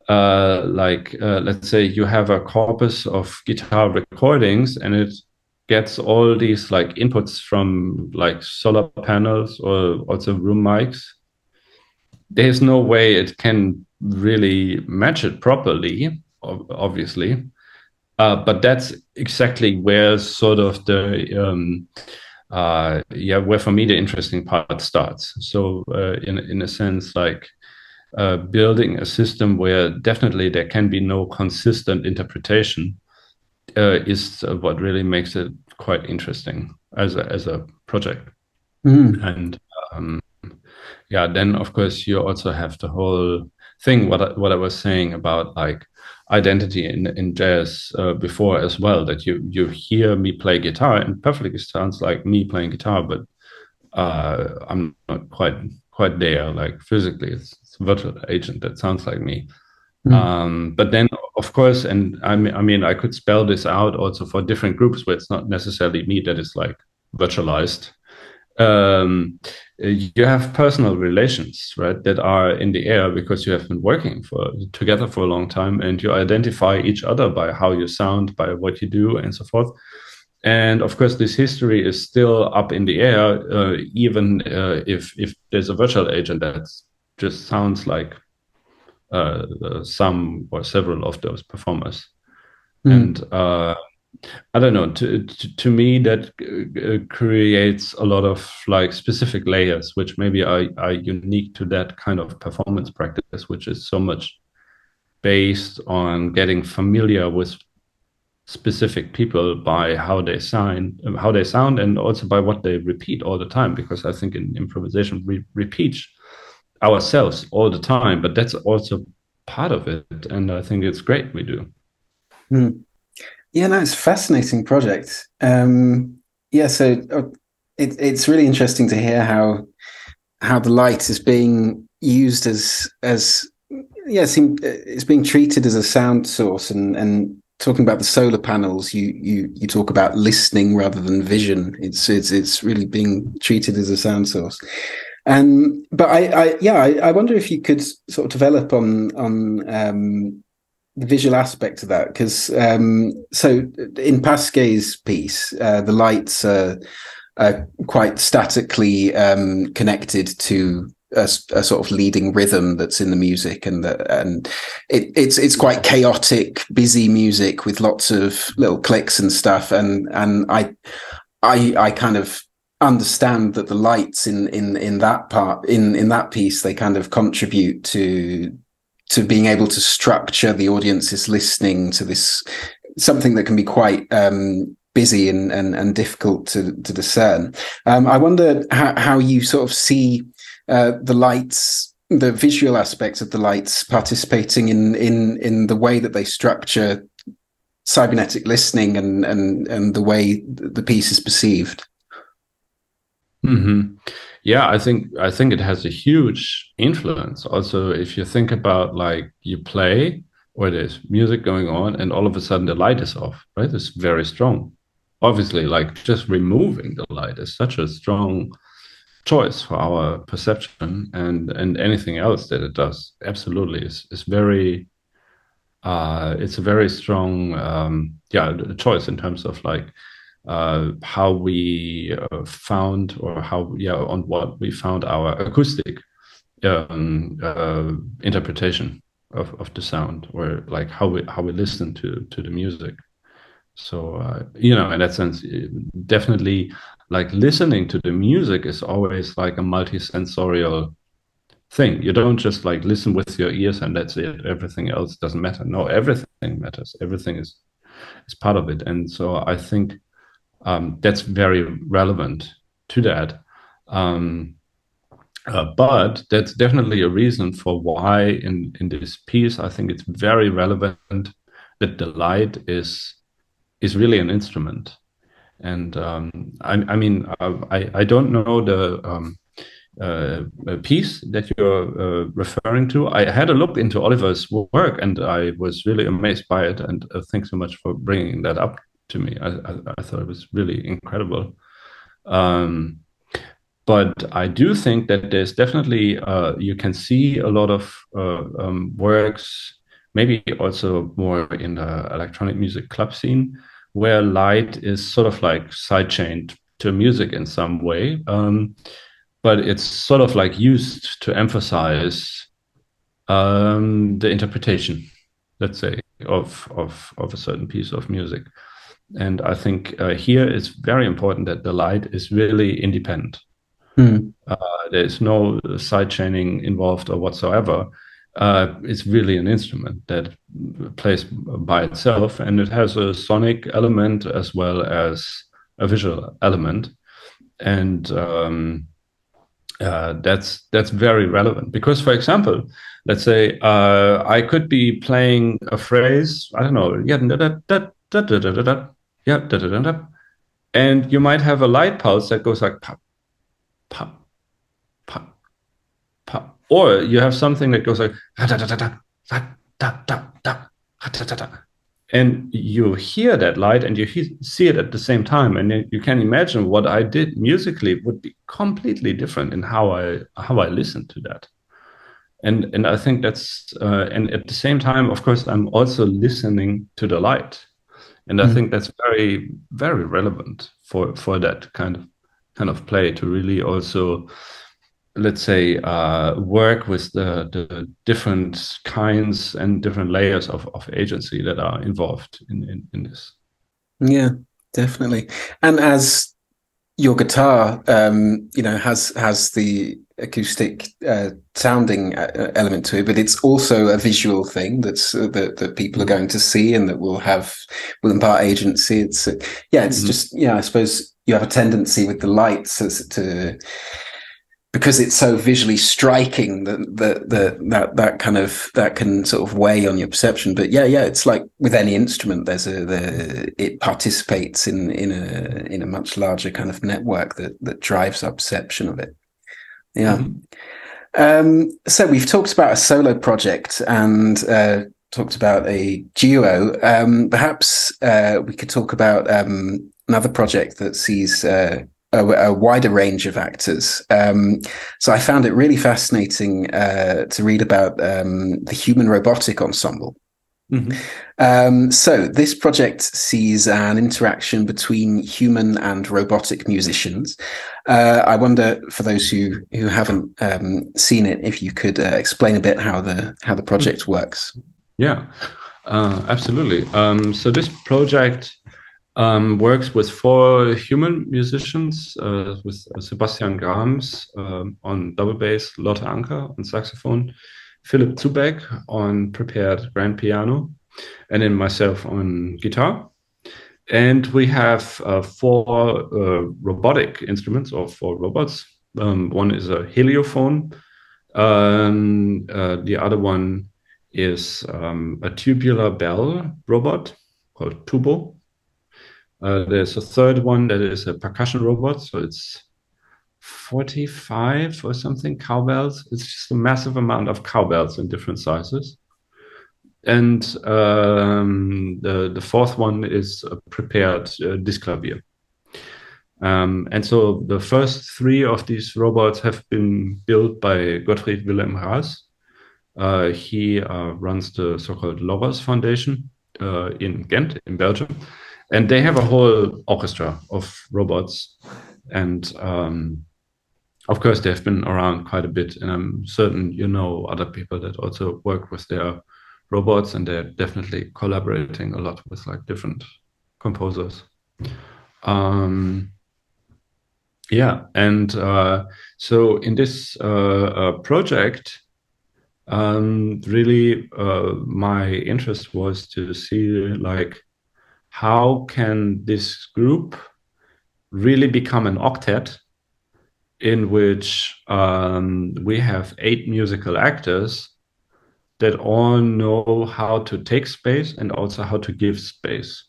uh, like uh, let's say you have a corpus of guitar recordings and it gets all these like inputs from like solar panels or also room mics there's no way it can really match it properly obviously. Uh, but that's exactly where sort of the um, uh, yeah where for me the interesting part starts. So uh, in in a sense like uh, building a system where definitely there can be no consistent interpretation uh, is what really makes it quite interesting as a, as a project. Mm. And um, yeah, then of course you also have the whole thing what I, what I was saying about like identity in in jazz uh, before as well that you you hear me play guitar and perfectly sounds like me playing guitar, but uh, I'm not quite quite there like physically. It's virtual agent that sounds like me. Mm. Um, but then, of course, and I mean, I mean, I could spell this out also for different groups where it's not necessarily me that is like virtualized. Um, you have personal relations, right, that are in the air because you have been working for together for a long time, and you identify each other by how you sound, by what you do, and so forth. And of course, this history is still up in the air, uh, even uh, if if there's a virtual agent that just sounds like some or several of those performers. Mm. And uh, I don't know. To, to, to me, that uh, creates a lot of like specific layers, which maybe are, are unique to that kind of performance practice, which is so much based on getting familiar with specific people by how they sound, how they sound, and also by what they repeat all the time. Because I think in improvisation, we repeat ourselves all the time, but that's also part of it. And I think it's great we do. Mm. Yeah, no, it's fascinating project. Um, yeah, so uh, it, it's really interesting to hear how how the light is being used as as yeah, it's being treated as a sound source and and talking about the solar panels you you you talk about listening rather than vision it's it's it's really being treated as a sound source um, but I, I yeah, I, I, wonder if you could sort of develop on on um, the visual aspect of that because um, so in Pasquet's piece, uh, the lights are, are quite statically um, connected to a, a, sort of leading rhythm that's in the music, and and it, it's it's quite chaotic, busy music with lots of little clicks and stuff, and and I I I kind of understand that the lights in in in that part in in that piece they kind of contribute to to being able to structure the audience's listening to this something that can be quite um, busy and, and and difficult to to discern. Um, I wonder how, how you sort of see uh, the lights, the visual aspects of the lights participating in in in the way that they structure cybernetic listening and and and the way the piece is perceived. Mm-hmm. Yeah, I think I think it has a huge influence. Also, if you think about like you play or there's music going on, and all of a sudden the light is off, right? It's very strong. obviously, like just removing the light is such a strong choice for our perception, and and anything else that it does absolutely is is very. Uh, it's a very strong, um, yeah, choice in terms of like uh, how we uh, found or how yeah on what we found our acoustic um, uh, interpretation of, of the sound or like how we how we listen to to the music. So uh, you know in that sense definitely like listening to the music is always like a multi-sensorial thing. You don't just like listen with your ears and that's it. Everything else doesn't matter. No everything matters. Everything is is part of it. And so i think um, that's very relevant to that. Um, uh, but that's definitely a reason for why in in this piece i think it's very relevant that the light is is really an instrument. And um, I, I, mean uh, I, I don't know the um, uh, piece that you're uh, referring to. I had a look into oliver's work and i was really amazed by it. And uh, thanks so much for bringing that up to me. I, I, I thought it was really incredible. Um, but I do think that there's definitely uh, you can see a lot of uh, um, works, maybe also more in the electronic music club scene, where light is sort of like sidechained to music in some way, um, but it's sort of like used to emphasize um, the interpretation, let's say, of of of a certain piece of music. And I think uh, here it's very important that the light is really independent Mm. Uh, there's no side chaining involved or whatsoever. Uh, it's really an instrument that plays by itself, and it has a sonic element as well as a visual element, and um, uh, that's that's very relevant because, for example, let's say uh, I could be playing a phrase. I don't know, yeah, da, da, da, yeah, da, da, da, da, and you might have a light pulse that goes like pop, pop, pop, pop. Or you have something that goes like da, da, da, da, da, da, da, da. and you hear that light and you see it at the same time and you can imagine what i did musically would be completely different in how i how i listen to that and and i think that's uh, and at the same time of course i'm also listening to the light and i mm. think that's very very relevant for for that kind of kind of play to really also let's say uh, work with the, the different kinds and different layers of, of agency that are involved in, in, in this yeah definitely and as your guitar um, you know has has the acoustic uh, sounding uh, element to it but it's also a visual thing that's uh, that, that people are going to see and that will have will impart agency it's uh, yeah it's mm-hmm. just yeah i suppose you have a tendency with the lights as to because it's so visually striking that that that that kind of that can sort of weigh on your perception. But yeah, yeah, it's like with any instrument, there's a the it participates in in a in a much larger kind of network that that drives our perception of it. Yeah. Mm-hmm. Um, so we've talked about a solo project and uh, talked about a duo. Um, perhaps uh, we could talk about um, another project that sees uh, a, a, wider range of actors. Um, so I found it really fascinating uh, to read about um, the Human Robotic Ensemble. Mm-hmm. Um, so this project sees an interaction between human and robotic musicians. Uh, I wonder, for those who who haven't um, seen it, if you could uh, explain a bit how the how the project works. Yeah, uh, absolutely. Um, so this project um, works with four human musicians, uh, with Sebastian Gramss um, on double bass, Lotte Anker on saxophone, Philip Zoubek on prepared grand piano, and then myself on guitar. And we have uh, four uh, robotic instruments or four robots. Um, one is a heliophone. Um, uh, the other one is um, a tubular bell robot called Tubo uh, there's a third one that is a percussion robot. So it's 45 or something cowbells. It's just a massive amount of cowbells in different sizes. and um, the the fourth one is a prepared uh, Disklavier. Um, and so the first three of these robots have been built by Godfried Willem Raes. Uh, he uh, runs the so-called Logos Foundation uh, in Ghent, in Belgium, and they have a whole orchestra of robots. And um, of course, they've been around quite a bit, and I'm certain you know other people that also work with their robots, and they're definitely collaborating a lot with like different composers. Um, yeah, and uh, so in this uh, uh, project, um, really uh, my interest was to see like how can this group really become an octet in which um, we have eight musical actors that all know how to take space and also how to give space?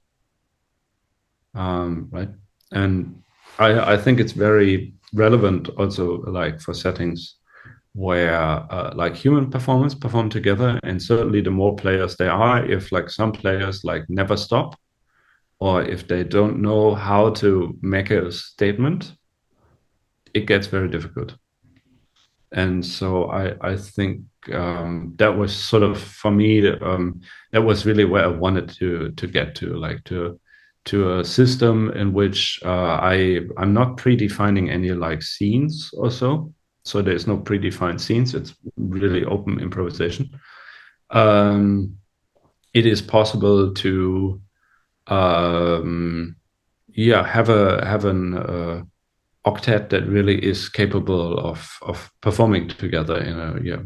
Um, right? And I, I think it's very relevant also like for settings where uh, like human performance perform together and certainly the more players there are if like some players like never stop or if they don't know how to make a statement it gets very difficult and so i i think um, that was sort of for me um, that was really where i wanted to to get to like to to a system in which uh, I I'm not predefining any like scenes or so. So there's no predefined scenes. It's really open improvisation. Um, it is possible to um, yeah have a have an uh, octet that really is capable of of performing together in a yeah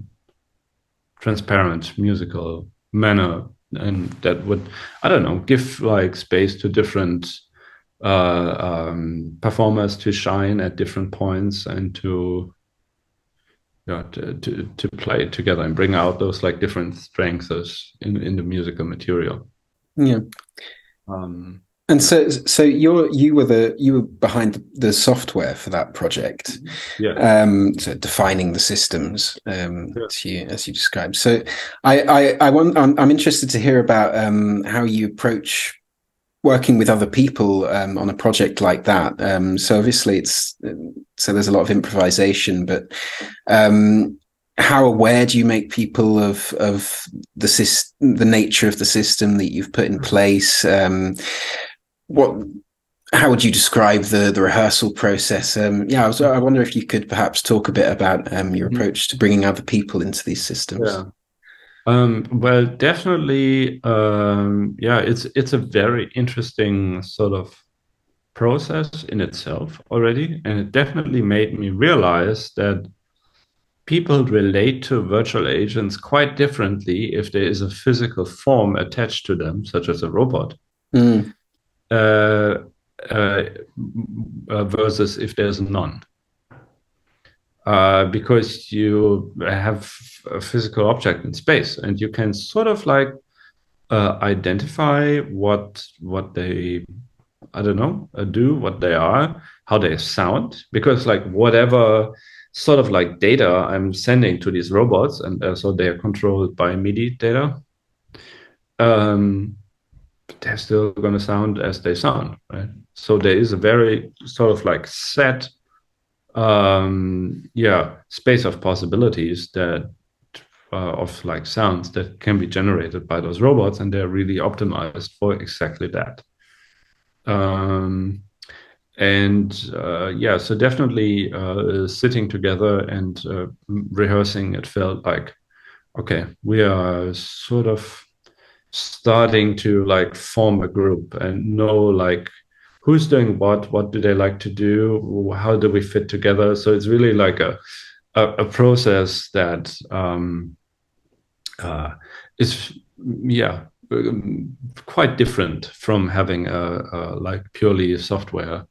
transparent musical manner and that would i don't know give like space to different uh, um, performers to shine at different points and to yeah to, to, to play together and bring out those like different strengths in in the musical material. Yeah um and so, so you're you were the you were behind the software for that project, yeah. Um, so defining the systems, um, yeah. as you as you described. So, I I, I want I'm, I'm interested to hear about um, how you approach working with other people um, on a project like that. Um, so obviously, it's so there's a lot of improvisation, but um, how aware do you make people of of the system, the nature of the system that you've put in mm-hmm. place? Um, what how would you describe the the rehearsal process? Um, yeah, I, was, I wonder if you could perhaps talk a bit about um, your mm-hmm. approach to bringing other people into these systems. Yeah. Um, well, definitely, um, yeah, it's it's a very interesting sort of process in itself already, and it definitely made me realize that people relate to virtual agents quite differently if there is a physical form attached to them, such as a robot. Mm uh, uh, uh, versus if there's none. Uh, because you have a physical object in space and you can sort of like uh, identify what what they I don't know uh, do what they are how they sound because like whatever sort of like data I'm sending to these robots and so they are controlled by MIDI data um, they're still going to sound as they sound, right? So there is a very sort of like set, um, yeah, space of possibilities that uh, of like sounds that can be generated by those robots, and they're really optimized for exactly that. Um, and uh, yeah, so definitely uh, sitting together and uh, rehearsing, it felt like, okay, we are sort of starting to like form a group and know like who's doing what what do they like to do how do we fit together? So it's really like a a, a process that um uh is yeah quite different from having a, a like purely software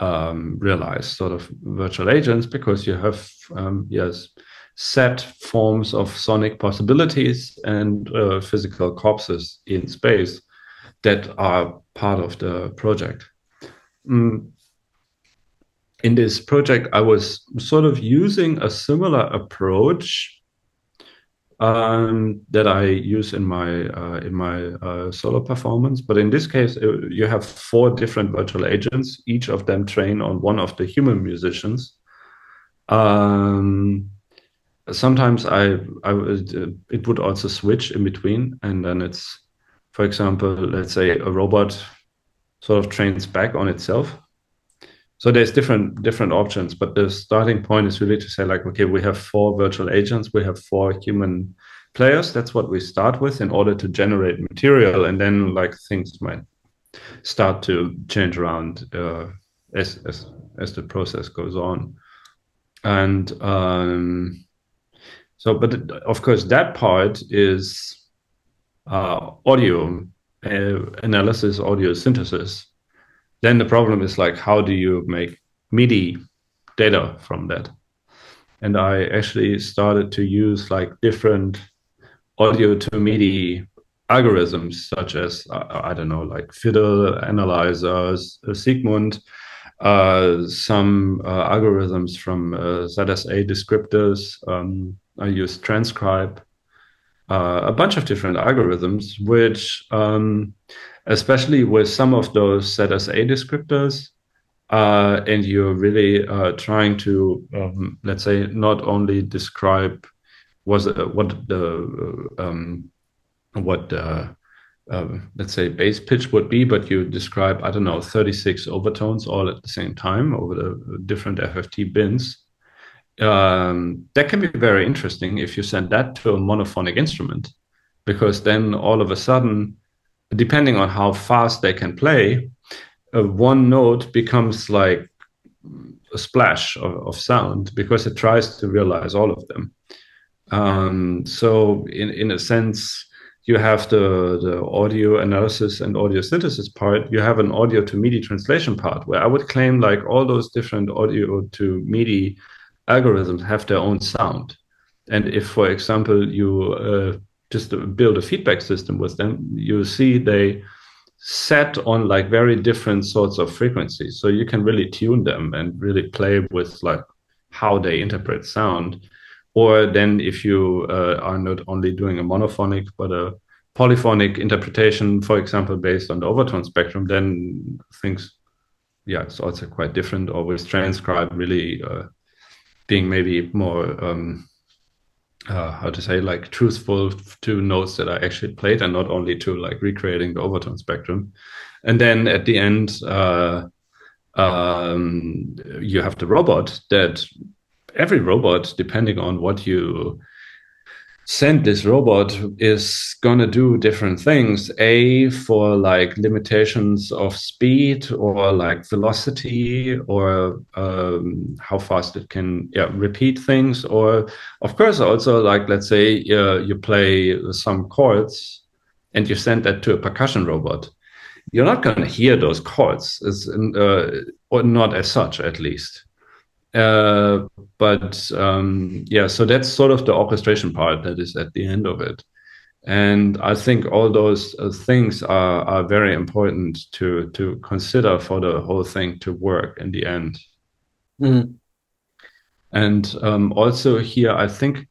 um realized sort of virtual agents because you have um yes set forms of sonic possibilities and uh, physical corpses in space that are part of the project. Mm. In this project, I was sort of using a similar approach um, that I use in my uh, in my uh, solo performance. But in this case, uh, you have four different virtual agents. Each of them train on one of the human musicians. Um, sometimes I I would, uh, it would also switch in between, and then it's, for example, let's say a robot sort of trains back on itself so there's different different options but the starting point is really to say like okay we have four virtual agents we have four human players. That's what we start with in order to generate material and then like things might start to change around uh, as, as as the process goes on. And um, so but of course that part is uh, audio uh, analysis audio synthesis then the problem is like how do you make MIDI data from that? And I actually started to use like different audio to MIDI algorithms, such as uh, I don't know, like fiddle analyzers, uh, Sigmund, uh, some uh, algorithms from uh, ZSA descriptors. Um, I use Transcribe, uh, a bunch of different algorithms, which um, especially with some of those ZSA descriptors. Uh, and you're really uh, trying to, um, let's say, not only describe was uh, what the uh, um, what uh, let's say bass pitch would be, but you describe I don't know 36 overtones all at the same time over the different FFT bins. Um, that can be very interesting if you send that to a monophonic instrument, because then all of a sudden depending on how fast they can play, uh, one note becomes like a splash of, of, sound because it tries to realize all of them. Um, so, in, in a sense, you have the, the audio analysis and audio synthesis part. You have an audio to MIDI translation part where I would claim like all those different audio to MIDI algorithms have their own sound. And if, for example, you uh, just build a feedback system with them, you see they set on like very different sorts of frequencies. So you can really tune them and really play with like how they interpret sound. Or then if you uh, are not only doing a monophonic, but a polyphonic interpretation, for example, based on the overtone spectrum, then things, yeah, it's also quite different. Or with transcribe really uh, being maybe more um, uh, how to say like truthful to notes that I actually played and not only to like recreating the overtone spectrum. And then at the end, uh, um, you have the robot that every robot, depending on what you send this robot is gonna do different things a for like limitations of speed or like velocity or um, how fast it can yeah, repeat things. Or of course also like let's say uh, you play some chords and you send that to a percussion robot. You're not going to hear those chords. As, uh, or not as such at least uh, but um, yeah, so that's sort of the orchestration part that is at the end of it. And I think all those uh, things are, are very important to, to consider for the whole thing to work in the end. Mm. And um, also here, I think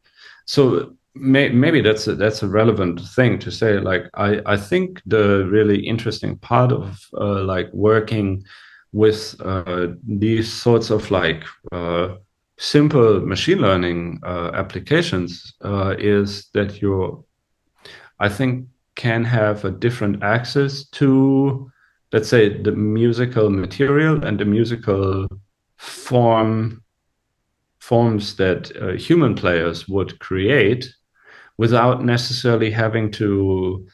so. May, maybe that's a, that's a relevant thing to say. Like I, I think the really interesting part of uh, like working with uh, these sorts of like uh, simple machine learning uh, applications is that you, I think, can have a different access to, let's say, the musical material and the musical form forms that uh, human players would create without necessarily having to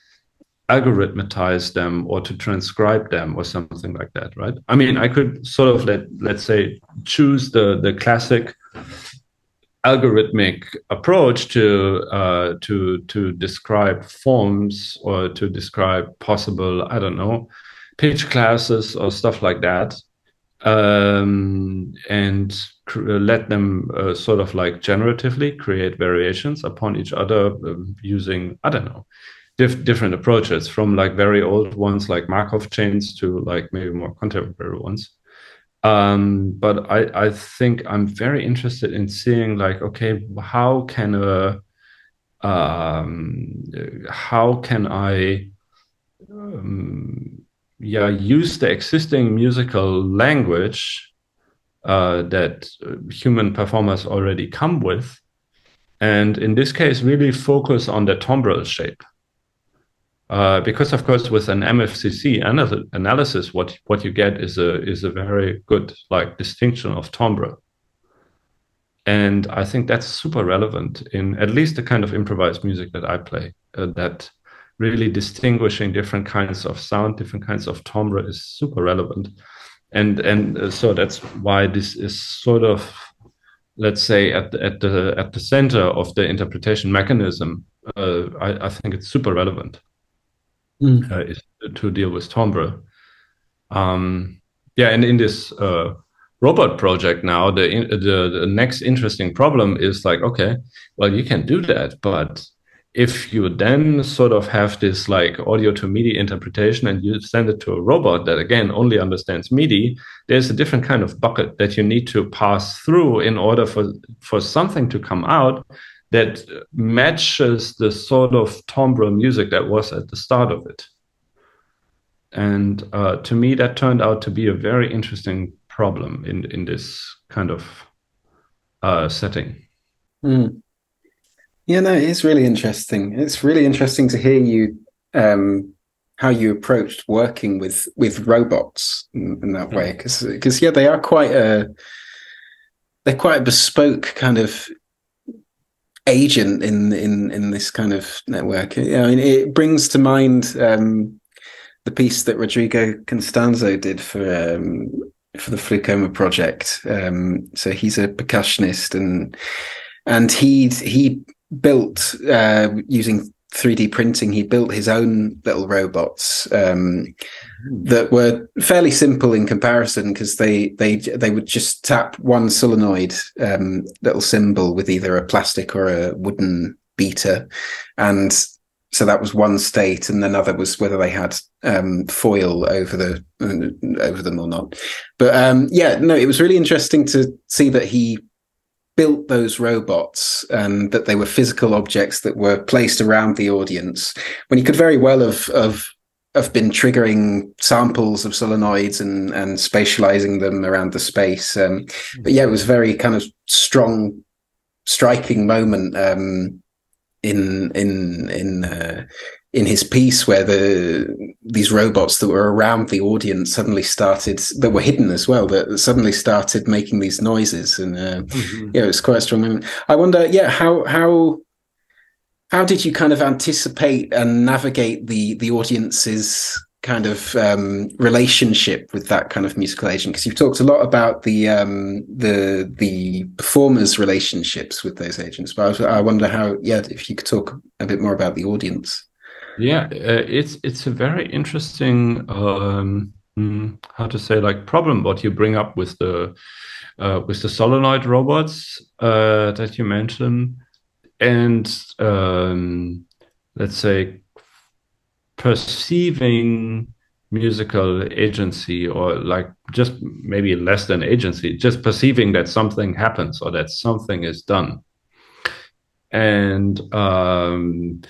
algorithmize them or to transcribe them or something like that right? I mean i could sort of let let's say choose the the classic algorithmic approach to uh, to to describe forms or to describe possible i don't know pitch classes or stuff like that um, and let them uh, sort of like generatively create variations upon each other um, using i don't know diff different approaches from like very old ones like Markov chains to like maybe more contemporary ones. Um, but I, I think I'm very interested in seeing like, okay, how can a um, how can I um, yeah use the existing musical language uh, that human performers already come with, and in this case, really focus on the timbral shape. Uh, because of course, with an MFCC anal analysis, what what you get is a is a very good like distinction of timbre, and I think that's super relevant in at least the kind of improvised music that I play. Uh, that really distinguishing different kinds of sound, different kinds of timbre is super relevant, and and uh, so that's why this is sort of let's say at the, at the at the center of the interpretation mechanism. Uh, I, I think it's super relevant mm. uh, is to deal with timbre. Um, yeah, and in this uh, robot project now, the, the the next interesting problem is like, okay, well, you can do that, but if you then sort of have this like audio to MIDI interpretation and you send it to a robot that again only understands MIDI, there's a different kind of bucket that you need to pass through in order for for something to come out that matches the sort of timbre music that was at the start of it. And uh, to me, that turned out to be a very interesting problem in in this kind of uh, setting. Mm. Yeah, no, it is really interesting. It's really interesting to hear you um, how you approached working with with robots in, in that way, because hmm. because yeah, they are quite a they're quite a bespoke kind of agent in in in this kind of network. I mean, it brings to mind um, the piece that Rodrigo Constanzo did for um, for the FluCoMa project. Um, so he's a percussionist, and and he he built uh, using 3D printing. He built his own little robots um, that were fairly simple in comparison because they they they would just tap one solenoid um, little cymbal with either a plastic or a wooden beater, and so that was one state, and another was whether they had um, foil over the uh, over them or not. But um, yeah, no, it was really interesting to see that he built those robots and that they were physical objects that were placed around the audience when he could very well have, have have been triggering samples of solenoids and and spatializing them around the space. Um, but yeah, it was very kind of strong, striking moment um, in in in uh, in his piece where the these robots that were around the audience suddenly started that were hidden as well that suddenly started making these noises and uh, mm-hmm. yeah it was quite a strong moment i wonder yeah how how how did you kind of anticipate and navigate the the audience's kind of um, relationship with that kind of musical agent? Because you've talked a lot about the um, the the performers' relationships with those agents, but I, I, wonder how, yeah, if you could talk a bit more about the audience. Yeah, uh, it's it's a very interesting um, hmm, how to say like problem what you bring up with the uh, with the solenoid robots uh, that you mentioned and um, let's say perceiving musical agency or like just maybe less than agency just perceiving that something happens or that something is done. And um,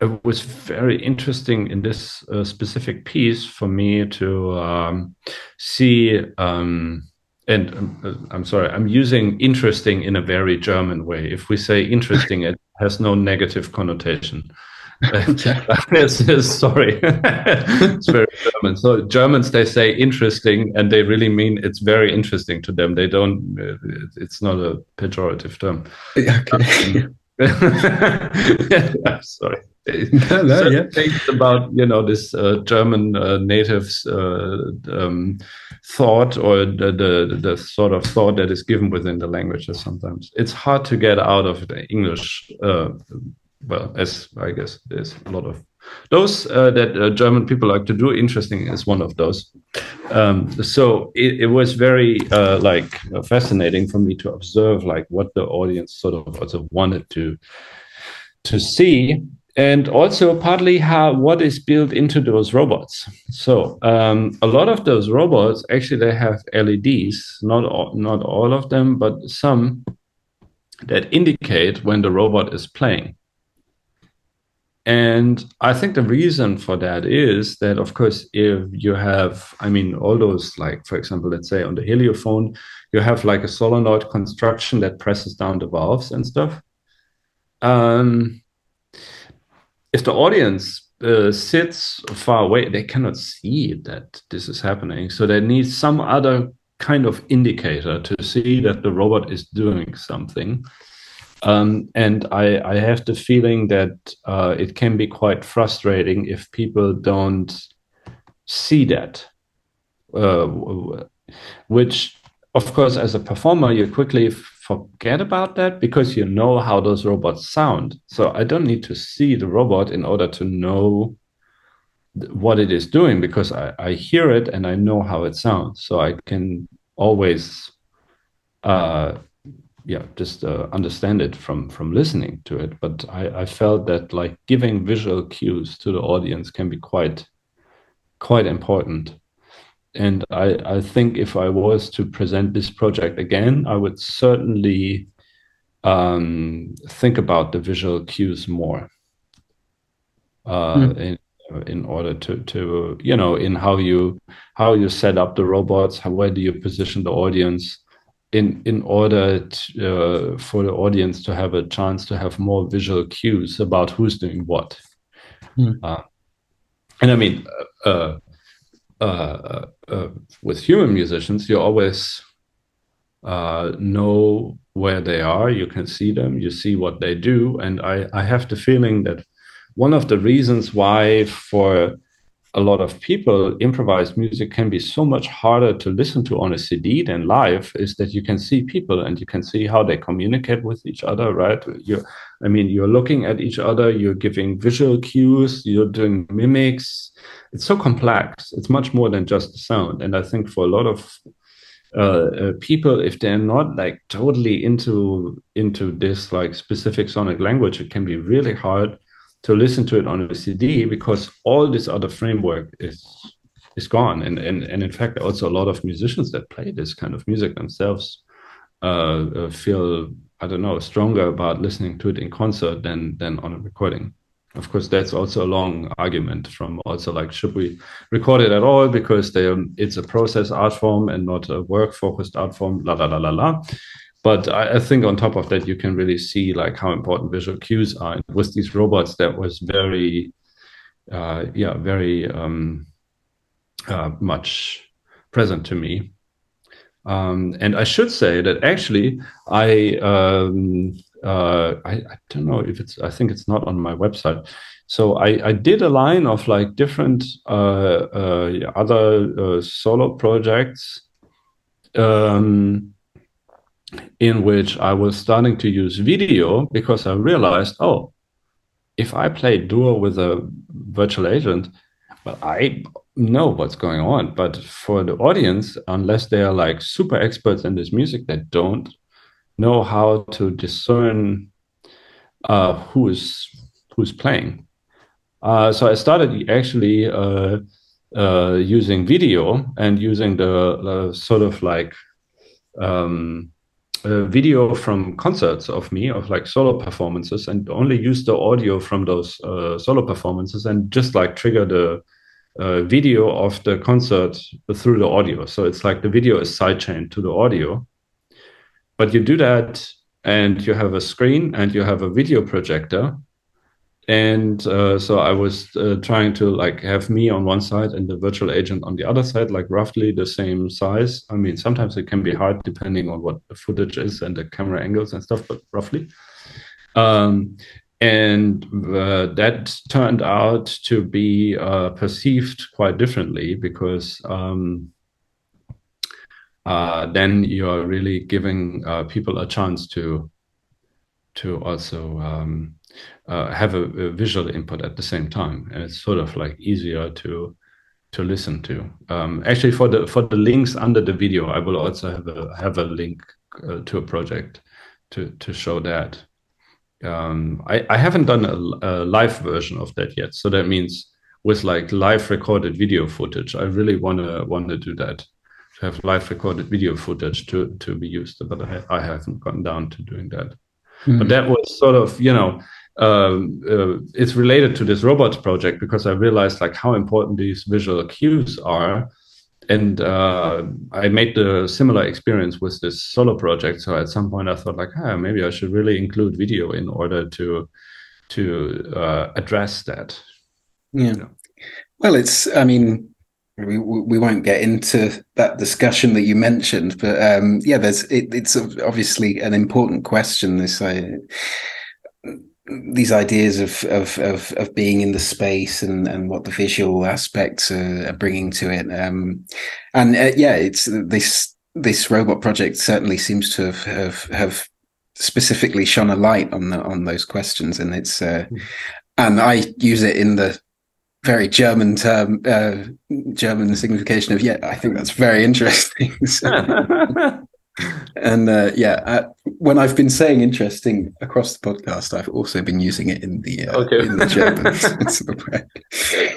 it was very interesting in this uh, specific piece for me to um, see um, and um, uh, I'm sorry, I'm using interesting in a very German way. If we say interesting, it has no negative connotation. yes, *laughs* sorry, *laughs* it's very German. So Germans they say interesting, and they really mean it's very interesting to them. They don't. Uh, it's not a pejorative term. Okay. Um, *laughs* sorry. no, no, yeah. things about you know this uh, German uh, natives uh, um, thought or the, the, the sort of thought that is given within the languages. Sometimes it's hard to get out of the English. Uh, well, as I guess there's a lot of those uh, that uh, German people like to do. Interesting is one of those. Um, so it, it, was very like fascinating for me to observe like what the audience sort of also wanted to to see and also partly how what is built into those robots. So um, a lot of those robots actually they have LEDs, not all, not all of them, but some. that indicate when the robot is playing. And I think the reason for that is that, of course, if you have, I mean, all those, like, for example, let's say on the heliophone, you have like a solenoid construction that presses down the valves and stuff. Um, if the audience uh, sits far away, they cannot see that this is happening. So they need some other kind of indicator to see that the robot is doing something. Um, and I, I, have the feeling that uh, it can be quite frustrating if people don't see that, uh, which, of course, as a performer, you quickly forget about that because you know how those robots sound. So I don't need to see the robot in order to know what it is doing because I, I hear it and I know how it sounds. So I can always uh, yeah just uh, understand it from from listening to it but I, I felt that like giving visual cues to the audience can be quite quite important and i i think if i was to present this project again i would certainly um, think about the visual cues more uh, mm. in in order to to you know in how you how you set up the robots how where do you position the audience in in order to, uh, for the audience to have a chance to have more visual cues about who's doing what. Mm. Uh, and I mean, uh, uh, uh, uh with human musicians, you always know where they are. You can see them. You see what they do. And I, I have the feeling that one of the reasons why for a lot of people, improvised music can be so much harder to listen to on a CD than live. Is that you can see people and you can see how they communicate with each other, right? You, I mean, you're looking at each other, you're giving visual cues, you're doing mimics. It's so complex. It's much more than just the sound. And I think for a lot of uh, uh, people, if they're not like totally into into this like specific sonic language, it can be really hard to listen to it on a CD because all this other framework is is gone. And and and in fact, also a lot of musicians that play this kind of music themselves uh, uh, feel I don't know stronger about listening to it in concert than than on a recording. Of course, that's also a long argument from also like should we record it at all because they, um, it's a process art form and not a work focused art form. La la la la la but I, I, think on top of that you can really see like how important visual cues are. With these robots that was very uh, yeah very um, uh, much present to me. Um, and i should say that actually i um, uh, I, I, don't know if it's i think it's not on my website. So i, I did a line of like different uh, uh, other uh, solo projects. Um, in which I was starting to use video because I realized, oh, if I play Duo with a virtual agent, well, I know what's going on. But for the audience, unless they are like super experts in this music, they don't know how to discern uh, who's who's playing. Uh, so I started actually uh, uh using video and using the sort of like um, a video from concerts of me of like solo performances and only use the audio from those uh, solo performances and just like trigger the uh, video of the concert through the audio. So it's like the video is sidechained to the audio. But you do that and you have a screen and you have a video projector and uh, so i was uh, trying to like have me on one side and the virtual agent on the other side like roughly the same size. I mean sometimes it can be hard depending on what the footage is and the camera angles and stuff but roughly. Um, and uh, that turned out to be uh, perceived quite differently because um, uh, then you're really giving uh, people a chance to to also um, uh, have a, a, visual input at the same time, and it's sort of like easier to to listen to. Um, actually, for the for the links under the video, I will also have a have a link uh, to a project to to show that. Um, I, I haven't done a, a, live version of that yet, so that means with like live recorded video footage. I really wanna wanna do that to have live recorded video footage to to be used, but I, I haven't gone down to doing that. Mm. But that was sort of, you know, um, uh, it's related to this robots project because I realized like how important these visual cues are. And uh, I made the similar experience with this solo project. So at some point I thought like, ah, maybe I should really include video in order to to uh, address that. Yeah. Well, it's. I mean, we we won't get into that discussion that you mentioned, but um, yeah, there's it, it's obviously an important question. This these ideas of, of of of being in the space and and what the visual aspects are, are bringing to it, um, and uh, yeah, it's this this robot project certainly seems to have have, have specifically shone a light on the, on those questions, and it's uh, mm. and I use it in the very German term, uh, German signification of yeah. I think that's very interesting. *laughs* *laughs* and uh, yeah, uh, when I've been saying interesting across the podcast, I've also been using it in the uh, okay. in the German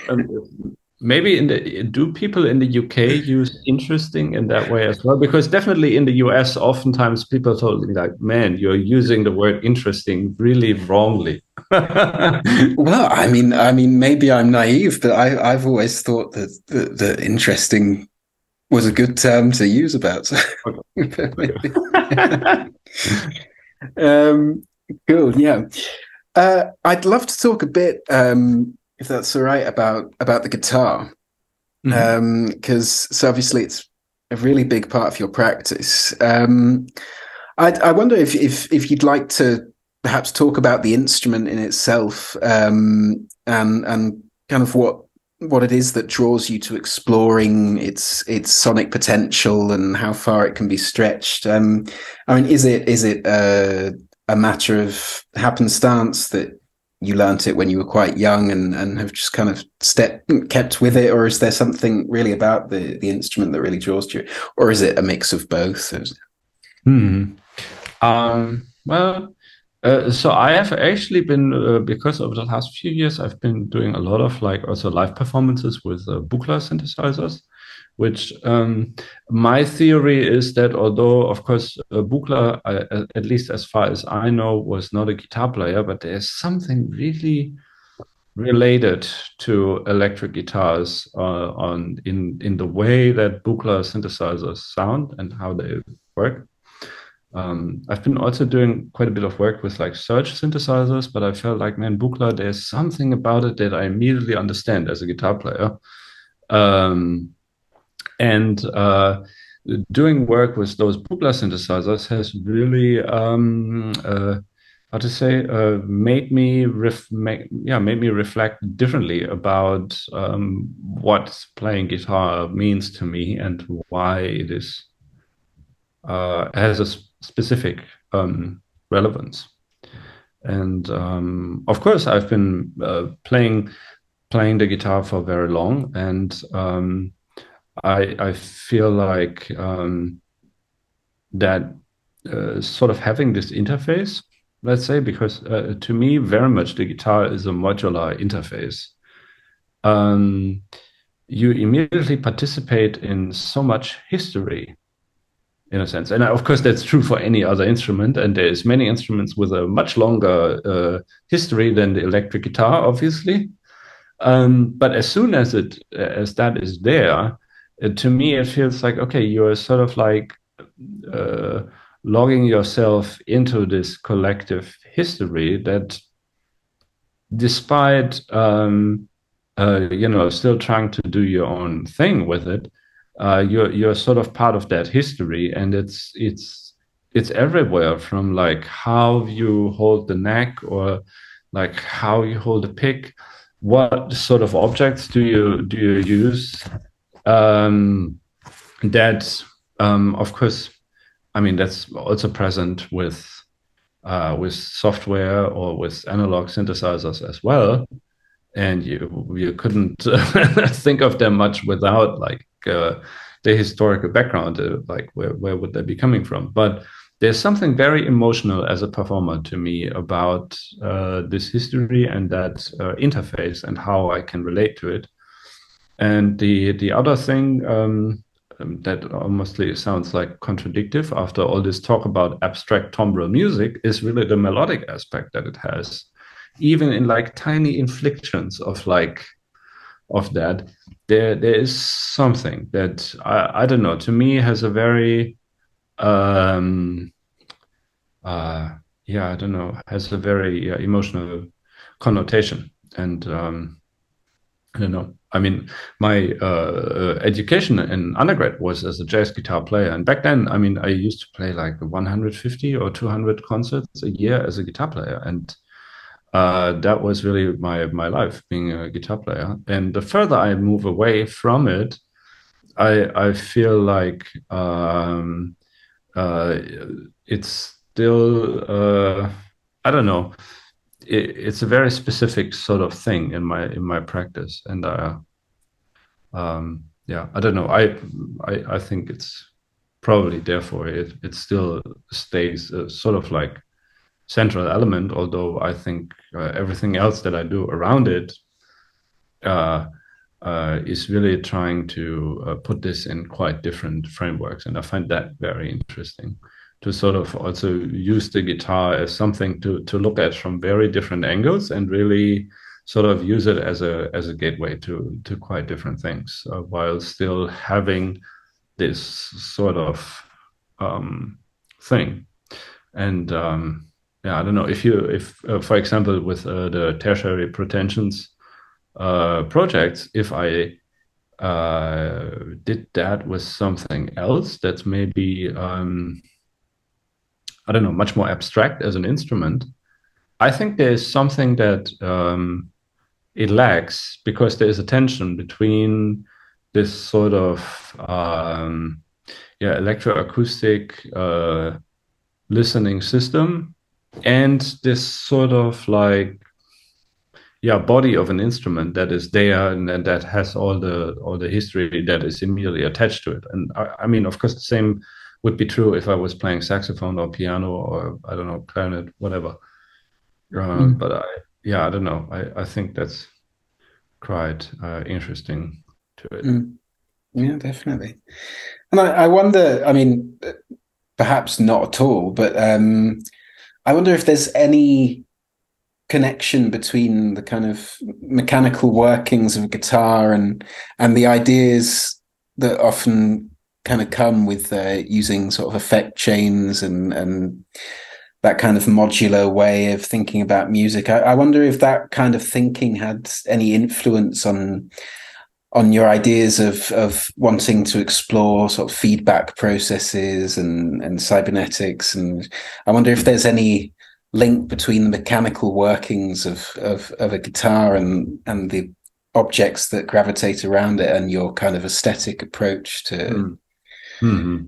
um, *laughs* *laughs* maybe in the do people in the uk use interesting in that way as well? Because definitely in the us oftentimes people told me like man you're using the word interesting really wrongly. *laughs* Well i mean i mean maybe i'm naive but i i've always thought that the, interesting was a good term to use about so *laughs* um cool yeah uh, i'd love to talk a bit um if that's all right, about about the guitar, because mm-hmm. um, so obviously it's a really big part of your practice. Um, I, I wonder if, if if you'd like to perhaps talk about the instrument in itself um, and and kind of what what it is that draws you to exploring its its sonic potential and how far it can be stretched. Um, I mean, is it is it a, a matter of happenstance that you learnt it when you were quite young and, and have just kind of kept with it or is there something really about the the instrument that really draws you or is it a mix of both hmm. um, well uh, so I have actually been uh, because over the last few years I've been doing a lot of like also live performances with uh, Buchla synthesizers, which um, my theory is that although of course uh, Buchla, uh, at least as far as I know, was not a guitar player, but there's something really related to electric guitars uh, on in in the way that Buchla synthesizers sound and how they work. Um, I've been also doing quite a bit of work with like Serge synthesizers, but I felt like man, Buchla, there's something about it that I immediately understand as a guitar player. Um, and uh, doing work with those Buchla synthesizers has really, um, uh, how to say, uh, made me ref- make, yeah, made me reflect differently about um, what playing guitar means to me and why it is uh, has a specific um, relevance. And um, of course, I've been uh, playing playing the guitar for very long, and um, I I feel like um, that uh, sort of having this interface, let's say, because uh, to me, very much the guitar is a modular interface. Um, you immediately participate in so much history in a sense. And of course that's true for any other instrument and there's many instruments with a much longer uh, history than the electric guitar obviously. Um, but as soon as it as that is there uh, to me it feels like okay you're sort of like uh, logging yourself into this collective history that despite um, uh, you know still trying to do your own thing with it uh, you're you're sort of part of that history and it's it's it's everywhere from like how you hold the neck or like how you hold a pick. What sort of objects do you do you use? Um, that um, of course i mean that's also present with uh, with software or with analog synthesizers as well. And you you couldn't *laughs* think of them much without like uh, the historical background uh, like where, where would they be coming from but there's something very emotional as a performer to me about uh, this history and that uh, interface and how I can relate to it. And the the other thing um, um, that almost sounds like contradictive after all this talk about abstract timbral music is really the melodic aspect that it has even in like tiny inflections of like of that there there is something that i, I don't know to me has a very um uh yeah i don't know has a very uh, emotional connotation. And um i don't know. I mean, my uh, education in undergrad was as a jazz guitar player, and back then, I mean, I used to play like 150 or 200 concerts a year as a guitar player, and uh, that was really my my life being a guitar player. And the further I move away from it, I I feel like um, uh, it's still uh, I don't know it, it's a very specific sort of thing in my in my practice, and uh, um, yeah, I don't know. I, I I think it's probably therefore it it still stays sort of like central element. Although I think uh, everything else that I do around it uh, uh, is really trying to uh, put this in quite different frameworks, and I find that very interesting to sort of also use the guitar as something to to look at from very different angles and really sort of use it as a as a gateway to to quite different things uh, while still having this sort of um, thing. And um, yeah i don't know. If you if uh, for example with uh, the tertiary protensions uh, projects if i uh, did that with something else that's maybe um, I don't know, much more abstract as an instrument, I think there's something that um, it lacks because there is a tension between this sort of um, yeah electroacoustic uh, listening system and this sort of like yeah body of an instrument that is there and, and, that has all the all the history that is immediately attached to it and I, I mean of course the same would be true if I was playing saxophone or piano or I don't know clarinet, whatever. mm. But I, yeah, I don't know. I, I think that's quite uh, interesting to it. Mm. Yeah, definitely. And I, I, wonder. I mean, perhaps not at all, but um, I wonder if there's any connection between the kind of mechanical workings of a guitar and and the ideas that often kind of come with uh, using sort of effect chains and and that kind of modular way of thinking about music. I, I, wonder if that kind of thinking had any influence on on your ideas of of wanting to explore sort of feedback processes and and cybernetics. And I wonder if there's any link between the mechanical workings of of, of a guitar and and the objects that gravitate around it and your kind of aesthetic approach to mm. Mm-hmm.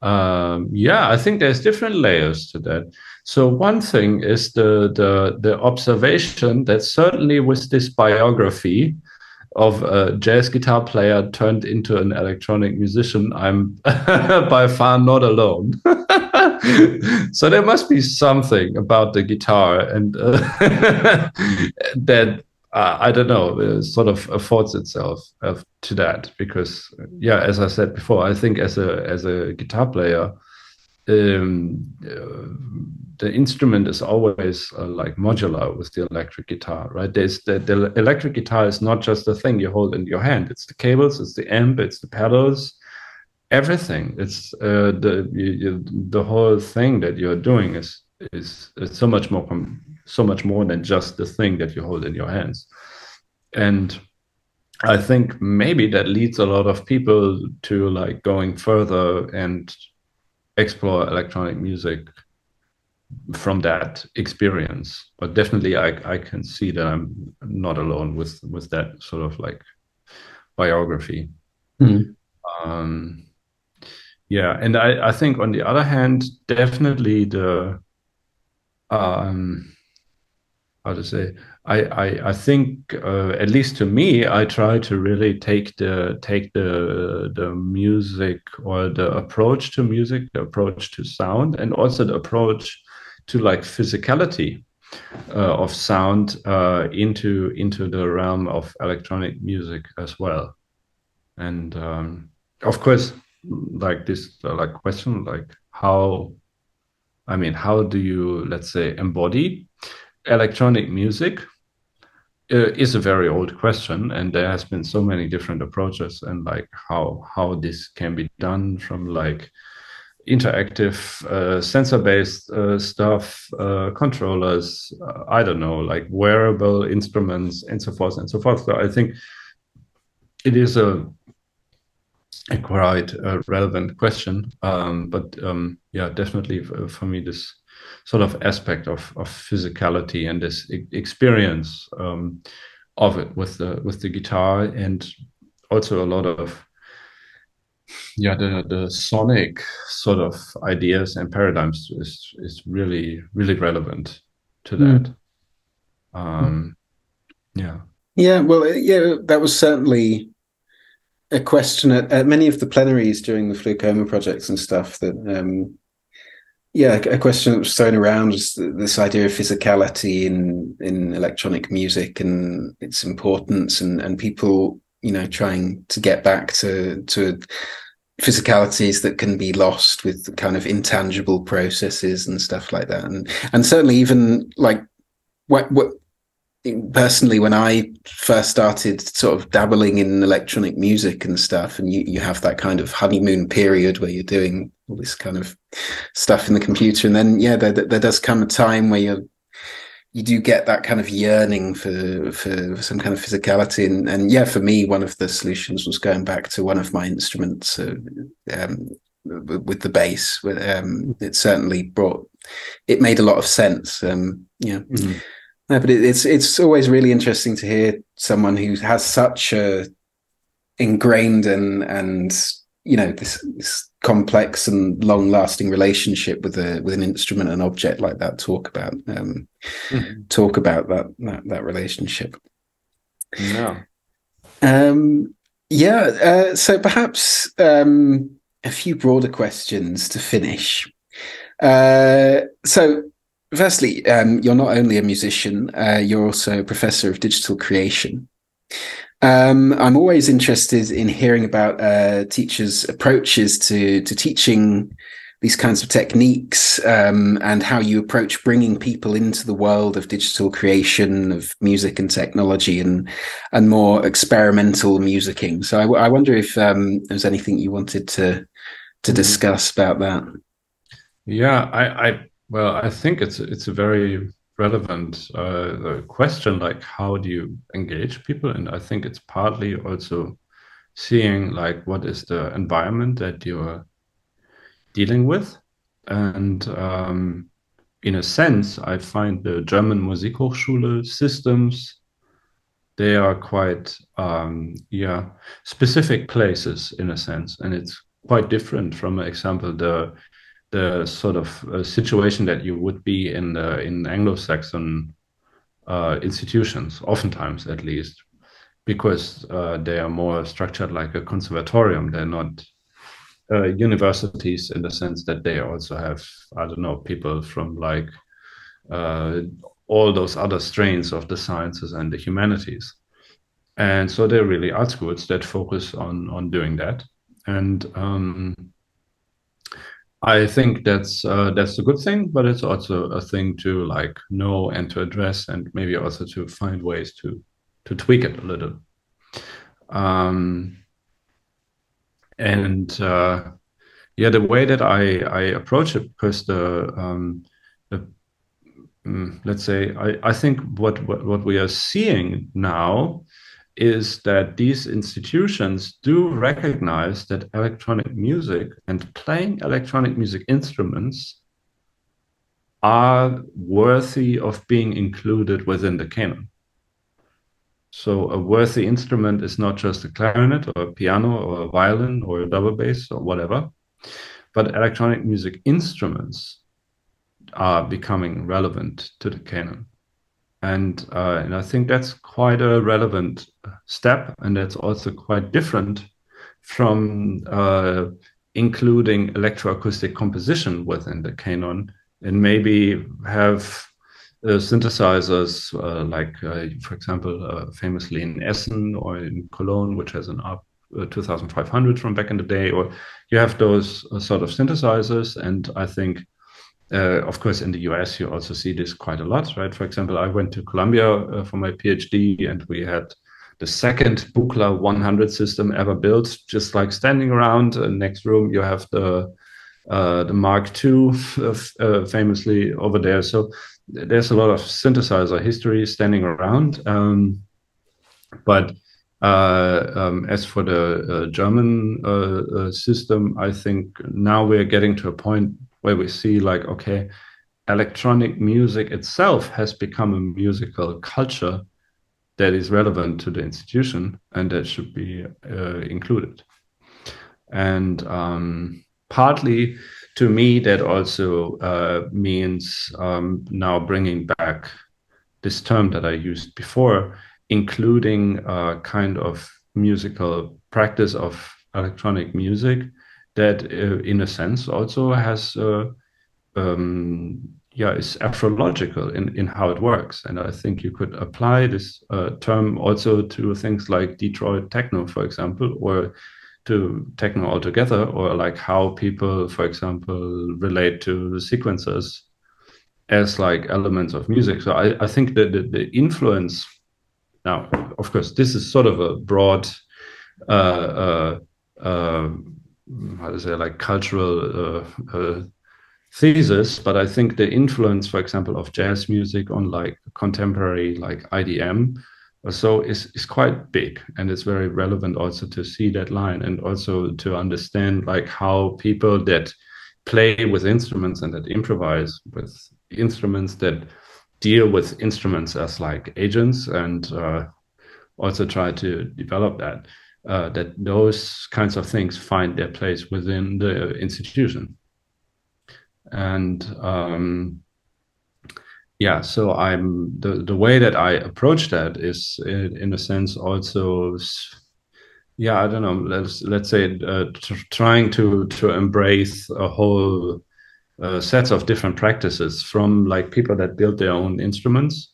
Um, yeah, I think there's different layers to that. So one thing is the the the observation that certainly with this biography of a jazz guitar player turned into an electronic musician, I'm *laughs* by far not alone. *laughs* so there must be something about the guitar and uh, *laughs* that uh, I don't know, uh, sort of affords itself uh, to that because, yeah, as I said before, I think as a as a guitar player, um, uh, the instrument is always uh, like modular with the electric guitar, right? There's the, the electric guitar is not just the thing you hold in your hand; it's the cables, it's the amp, it's the pedals, everything. It's uh, the you, the whole thing that you're doing is is, is so much more so much more than just the thing that you hold in your hands. And I think maybe that leads a lot of people to like going further and explore electronic music from that experience. But definitely I, I can see that I'm not alone with with that sort of like biography. Mm. Um, yeah, and I, I think on the other hand, definitely the um, how to say I I, I think uh, at least to me I try to really take the take the the music or the approach to music, the approach to sound, and also the approach to like physicality uh, of sound uh, into into the realm of electronic music as well, and um, of course, like this, uh, like question, like how, I mean, how do you, let's say, embody electronic music? Uh, is a very old question, and there has been so many different approaches, and like how how this can be done from like interactive uh, sensor-based uh, stuff, uh, controllers, uh, I don't know, like wearable instruments, and so forth and so forth. So I think it is a, a quite uh, relevant question, um, but um, yeah, definitely for, for, me this sort of aspect of, of physicality and this e experience um, of it with the with the guitar and also a lot of yeah the the sonic sort of ideas and paradigms is is really really relevant to hmm. that mm. um yeah yeah well yeah that was certainly a question at, at many of the plenaries during the FluCoMa projects and stuff that um yeah a question that was thrown around was this idea of physicality in in electronic music and its importance and and people you know trying to get back to to physicalities that can be lost with kind of intangible processes and stuff like that. And and certainly even like what what personally when i first started sort of dabbling in electronic music and stuff and you, you have that kind of honeymoon period where you're doing all this kind of stuff in the computer and then yeah there, there does come a time where you're you do get that kind of yearning for for some kind of physicality and, and yeah for me one of the solutions was going back to one of my instruments uh, um, with the bass um, it certainly brought it made a lot of sense um, yeah mm-hmm. no, but it, it's it's always really interesting to hear someone who has such a ingrained and and you know this, this complex and long lasting relationship with a with an instrument and object like that talk about um, mm-hmm. talk about that, that that relationship. Yeah um yeah uh, so perhaps um a few broader questions to finish. Uh so firstly um you're not only a musician uh, you're also a professor of digital creation um, I'm always interested in hearing about uh, teachers' approaches to to teaching these kinds of techniques um, and how you approach bringing people into the world of digital creation of music and technology and and more experimental musicking. So I, I wonder if um, there's anything you wanted to to mm-hmm. discuss about that. Yeah, I, I well, I think it's it's a very relevant uh, question like how do you engage people? And i think it's partly also seeing like what is the environment that you're dealing with. And um, in a sense i find the german musikhochschule systems they are quite um, yeah specific places in a sense. And it's quite different from example the the sort of uh, situation that you would be in the, in Anglo-Saxon uh, institutions, oftentimes at least, because uh, they are more structured like a conservatorium. They're not uh, universities in the sense that they also have, I don't know, people from like uh, all those other strains of the sciences and the humanities. And so they're really art schools that focus on on doing that. And um, I think that's uh, that's a good thing, but it's also a thing to like know and to address, and maybe also to find ways to to tweak it a little. Um, and uh, yeah, the way that I I approach it, because the um, the um, let's say I I think what what what we are seeing now is that these institutions do recognize that electronic music and playing electronic music instruments are worthy of being included within the canon. So a worthy instrument is not just a clarinet or a piano or a violin or a double bass or whatever, but electronic music instruments are becoming relevant to the canon and uh, and I think that's quite a relevant step, and that's also quite different from uh, including electroacoustic composition within the canon, and maybe have uh, synthesizers uh, like, uh, for example, uh, famously in Essen or in Cologne, which has an uh, 2500 from back in the day, or you have those sort of synthesizers. And I think, uh, of course, in the US, you also see this quite a lot, right? For example, I went to Columbia uh, for my PhD, and we had the second Buchla 100 system ever built, just like standing around. Uh, next room, you have the uh, the Mark II, *laughs* uh, famously over there. So there's a lot of synthesizer history standing around. Um, but uh, um, as for the uh, German uh, uh, system, I think now we're getting to a point where we see like, okay, electronic music itself has become a musical culture that is relevant to the institution and that should be uh, included. And um, partly to me, that also uh, means um, now bringing back this term that I used before, including a kind of musical practice of electronic music that, uh, in a sense, also has, uh, um, yeah, is Afrological in, in how it works. And I think you could apply this uh, term also to things like Detroit techno, for example, or to techno altogether or like how people for example relate to the sequencers as like elements of music so i, I think that the, the influence now of course this is sort of a broad uh, uh, uh, how to say like cultural uh, uh, thesis but i think the influence for example of jazz music on like contemporary like idm so is is quite big and it's very relevant also to see that line and also to understand like how people that play with instruments and that improvise with instruments that deal with instruments as like agents and uh, also try to develop that uh, that those kinds of things find their place within the institution. And um, yeah so i'm the the way that i approach that is in, in a sense also yeah i don't know let's let's say uh, trying to to embrace a whole uh, sets of different practices from like people that build their own instruments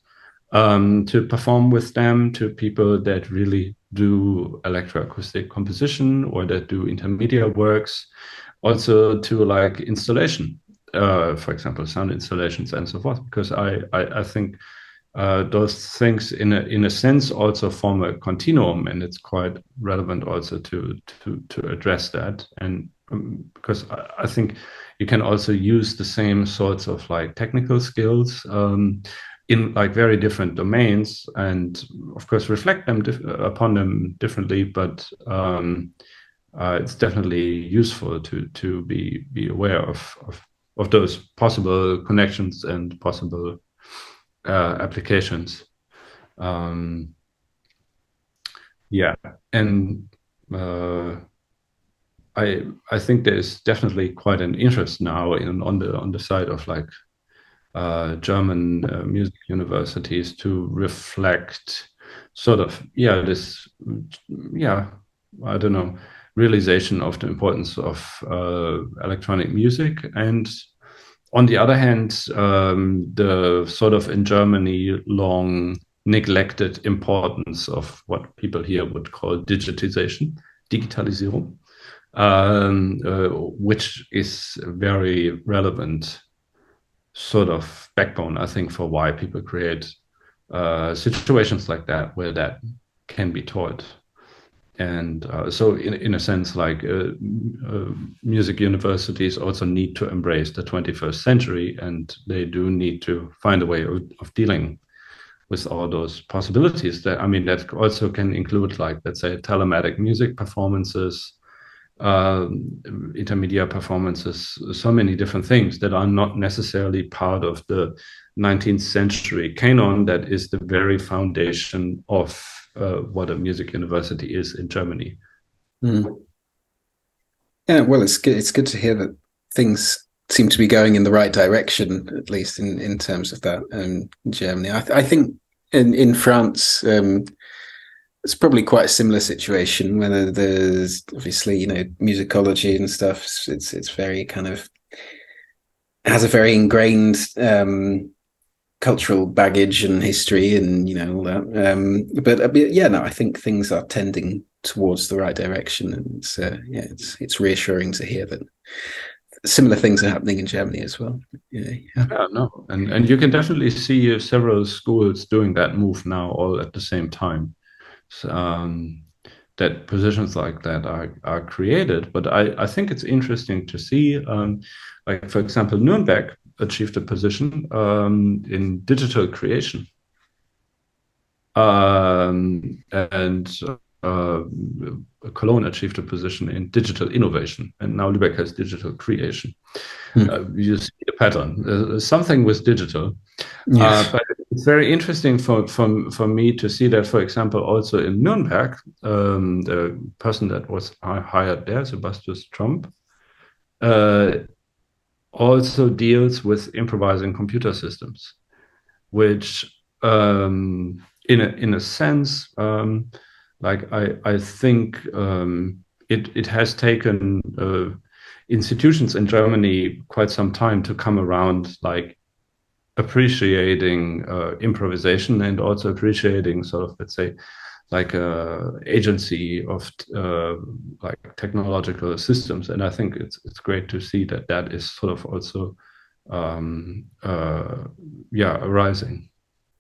um, to perform with them to people that really do electroacoustic composition or that do intermediate works also to like installation uh, for example, sound installations and so forth, because I, I, I think uh, those things in a, in a sense also form a continuum and it's quite relevant also to, to, to address that. And um, because I, I, think you can also use the same sorts of like technical skills um, in like very different domains and of course reflect them upon them differently, but um, uh, it's definitely useful to to be be aware of, of of those possible connections and possible uh, applications. Um, yeah, and uh, I I think there's definitely quite an interest now in on the on the side of like uh, German uh, music universities to reflect sort of yeah this yeah I don't know realization of the importance of uh, electronic music. And on the other hand, um, the sort of in Germany long neglected importance of what people here would call digitization, Digitalisierung, um, uh, which is very relevant sort of backbone, I think, for why people create uh, situations like that where that can be taught. And uh, so in, in a sense like uh, uh, music universities also need to embrace the 21st century and they do need to find a way of, of dealing with all those possibilities that i mean that also can include like let's say telematic music performances uh, intermediate performances so many different things that are not necessarily part of the 19th century canon that is the very foundation of uh, what a music university is in Germany. Mm. Yeah, well, it's good. It's good to hear that things seem to be going in the right direction, at least in, in terms of that um, in Germany. I, th- I, think in in France, um, it's probably quite a similar situation. Whether there's obviously you know musicology and stuff, it's it's very kind of has a very ingrained um, cultural baggage and history and you know all that. Um, but, uh, yeah, no, I think things are tending towards the right direction. And it's uh, yeah, it's it's reassuring to hear that similar things are happening in Germany as well. Yeah, yeah. yeah no, and and you can definitely see several schools doing that move now, all at the same time. Um, that positions like that are are created, but I I think it's interesting to see, um, like for example, Nuremberg achieved a position um, in digital creation. Um, and uh, Cologne achieved a position in digital innovation, and now Lübeck has digital creation. Hmm. Uh, you see the pattern. Uh, something with digital, yes. Uh, but it's very interesting for, for for me to see that, for example, also in Nuremberg, um, the person that was hired there, Sebastian Trump, uh, also deals with improvising computer systems, which, um, in a in a sense. Um, like I, I think um, it, it has taken uh, institutions in Germany quite some time to come around, like appreciating uh, improvisation and also appreciating sort of, let's say, like a uh, agency of uh, like technological systems. And I think it's it's great to see that that is sort of also, um, uh, yeah, arising.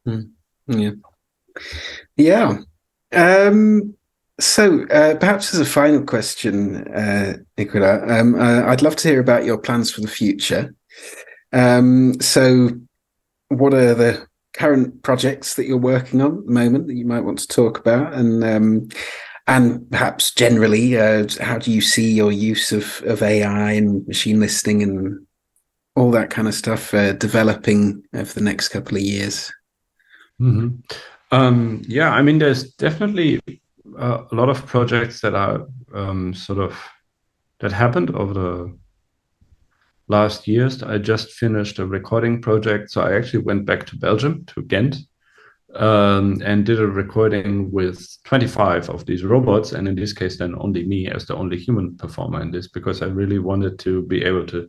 Mm. Yeah. Yeah. Um, so, uh, perhaps as a final question, uh, Nicola, um, uh, I'd love to hear about your plans for the future. Um, so, what are the current projects that you're working on at the moment that you might want to talk about, and um, and perhaps generally, uh, how do you see your use of of AI and machine listening and all that kind of stuff uh, developing over the next couple of years? Mm-hmm. Um, yeah, I mean, there's definitely uh, a lot of projects that are um, sort of that happened over the last years. I just finished a recording project, so I actually went back to Belgium to Ghent um, and did a recording with 25 of these robots, and in this case, then only me as the only human performer in this because I really wanted to be able to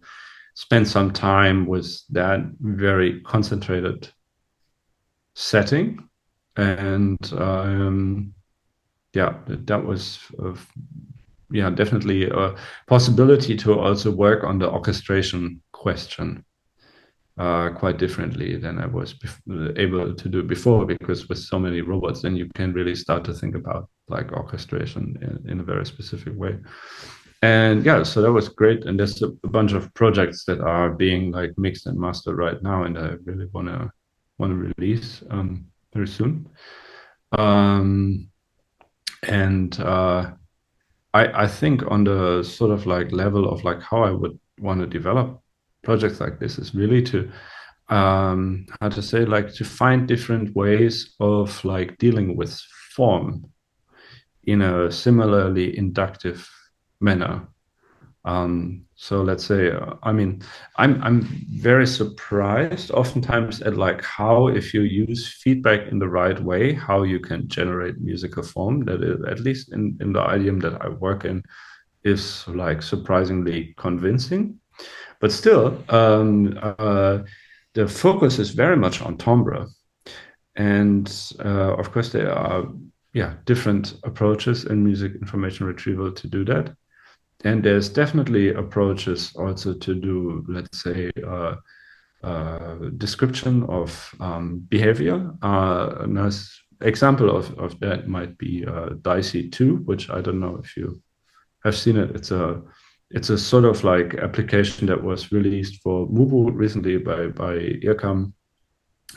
spend some time with that very concentrated setting and um, yeah, that was uh, yeah definitely a possibility to also work on the orchestration question uh, quite differently than I was able to do before because with so many robots, then you can really start to think about like orchestration in, in a very specific way. And yeah, so that was great. And there's a, a bunch of projects that are being like mixed and mastered right now, and I really wanna wanna release. Um, very soon. Um, and uh, I, I think on the sort of like level of like how I would want to develop projects like this is really to um, how to say like to find different ways of like dealing with form in a similarly inductive manner. Um, so let's say, uh, I mean, I'm I'm very surprised oftentimes at like how if you use feedback in the right way, how you can generate musical form. That is, at least in in the idiom that I work in, is like surprisingly convincing. But still, um, uh, the focus is very much on timbre, and uh, of course there are yeah different approaches in music information retrieval to do that and there's definitely approaches also to do, let's say, uh, uh, description of um, behavior. Uh, a nice example of, of that might be uh, Dicy2, which I don't know if you have seen it. It's a it's a sort of like application that was released for Mubu recently by by IRCAM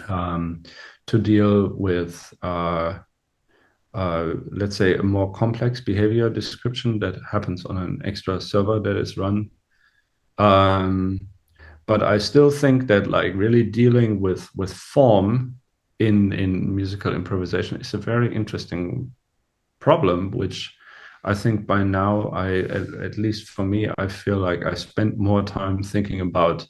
um, to deal with uh, uh, let's say, a more complex behavior description that happens on an extra server that is run. Um, but I still think that like really dealing with with form in in musical improvisation is a very interesting problem, which I think by now I at, at least for me I feel like I spent more time thinking about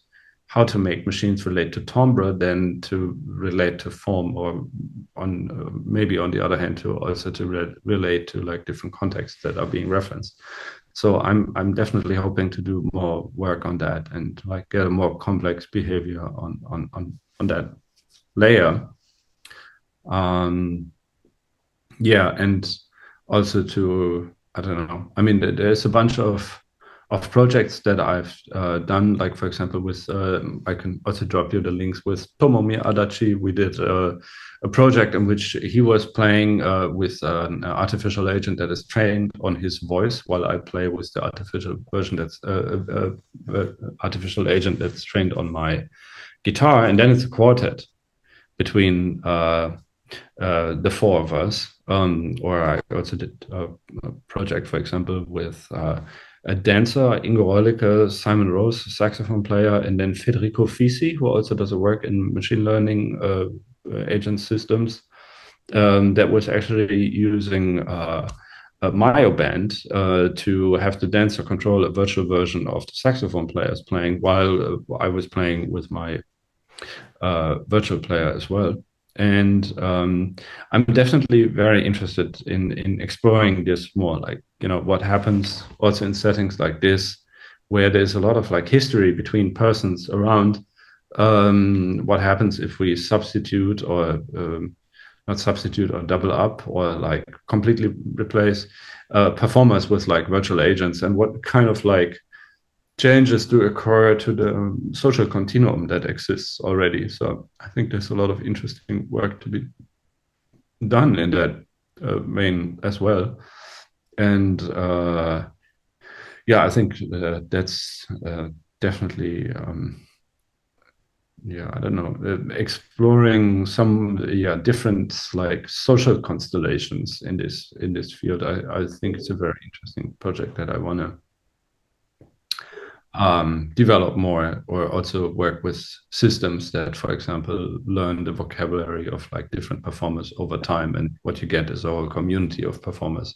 how to make machines relate to timbre than to relate to form or on uh, maybe on the other hand to also to re relate to like different contexts that are being referenced so i'm i'm definitely hoping to do more work on that and like get a more complex behavior on on on, on that layer um yeah and also to I don't know. I mean, there's a bunch of of projects that I've uh, done, like for example, with uh, I can also drop you the links with Tomomi Adachi. We did uh, a project in which he was playing uh, with an artificial agent that is trained on his voice, while I play with the artificial version that's uh, uh, artificial agent that's trained on my guitar, and then it's a quartet between the four of us. Um, or I also did a, a project, for example, with a dancer, Ingo Reulicke, Simon Rose, saxophone player, and then Federico Visi, who also does a work in machine learning uh, agent systems. Um, that was actually using uh, a Myoband uh, to have the dancer control a virtual version of the saxophone players playing while uh, I was playing with my uh, virtual player as well and um, I'm definitely very interested in in exploring this more. Like you know what happens also in settings like this, where there's a lot of like history between persons around. Um, what happens if we substitute or um, not substitute or double up or like completely replace uh, performers with like virtual agents and what kind of like changes do occur to the um, social continuum that exists already. So I think there's a lot of interesting work to be done in that uh, vein as well. And uh, yeah, I think uh, that's uh, definitely. Um, yeah, I don't know, uh, exploring some yeah different like social constellations in this in this field. I, I think it's a very interesting project that I want to um, develop more or also work with systems that, for example, learn the vocabulary of like different performers over time. And what you get is a whole community of performers.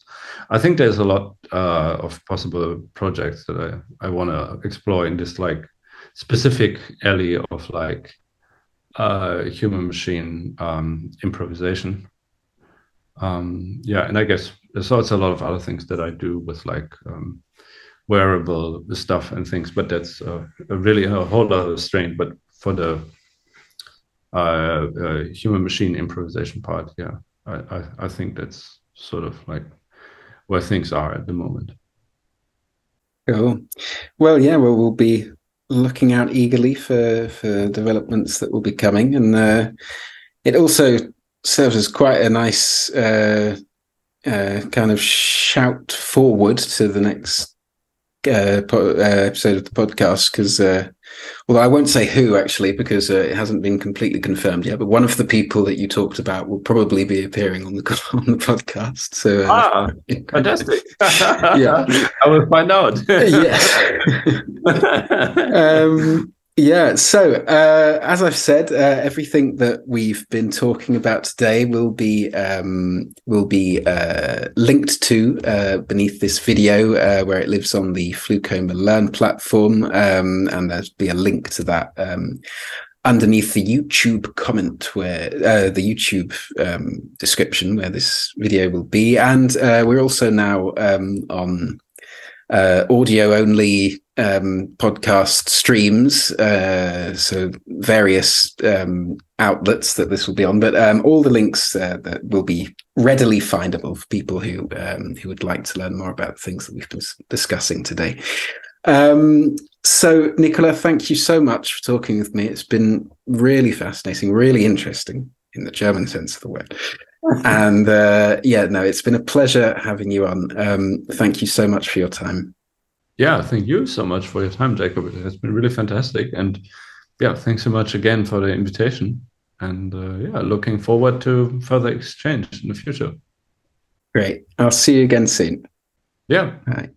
I think there's a lot uh, of possible projects that I, I want to explore in this like specific alley of like uh, human machine um, improvisation. Um, yeah, and I guess there's also a lot of other things that I do with like um, wearable stuff and things, but that's uh, really a whole other strain. But for the uh, uh, human machine improvisation part, yeah, I, I, I think that's sort of like where things are at the moment. Cool. Well, yeah, well, we'll be looking out eagerly for for developments that will be coming, and uh, it also serves as quite a nice uh, uh, kind of shout forward to the next uh, po- uh, episode of the podcast because, uh, although I won't say who actually because uh, it hasn't been completely confirmed yet, but one of the people that you talked about will probably be appearing on the *laughs* on the podcast. So, uh, ah, *laughs* fantastic! yeah, *laughs* I will find out. yeah. um, yeah. So, uh, as I've said, uh, everything that we've been talking about today will be um, will be uh, linked to uh, beneath this video, uh, where it lives on the FluCoMa Learn platform, um, and there'll be a link to that um, underneath the YouTube comment, where uh, the YouTube um, description, where this video will be, and we're also now um, on audio only um, podcast streams, uh, so various um, outlets that this will be on, but um, all the links uh, that will be readily findable for people who um, who would like to learn more about the things that we've been discussing today. Um, so, Nicola, thank you so much for talking with me. It's been really fascinating, really interesting in the German sense of the word. *laughs* and uh, yeah, no, it's been a pleasure having you on. Um, thank you so much for your time yeah, thank you so much for your time, Jacob. It has been really fantastic. And yeah, thanks so much again for the invitation. And uh, yeah, looking forward to further exchange in the future. Great. I'll see you again soon. Yeah. All right.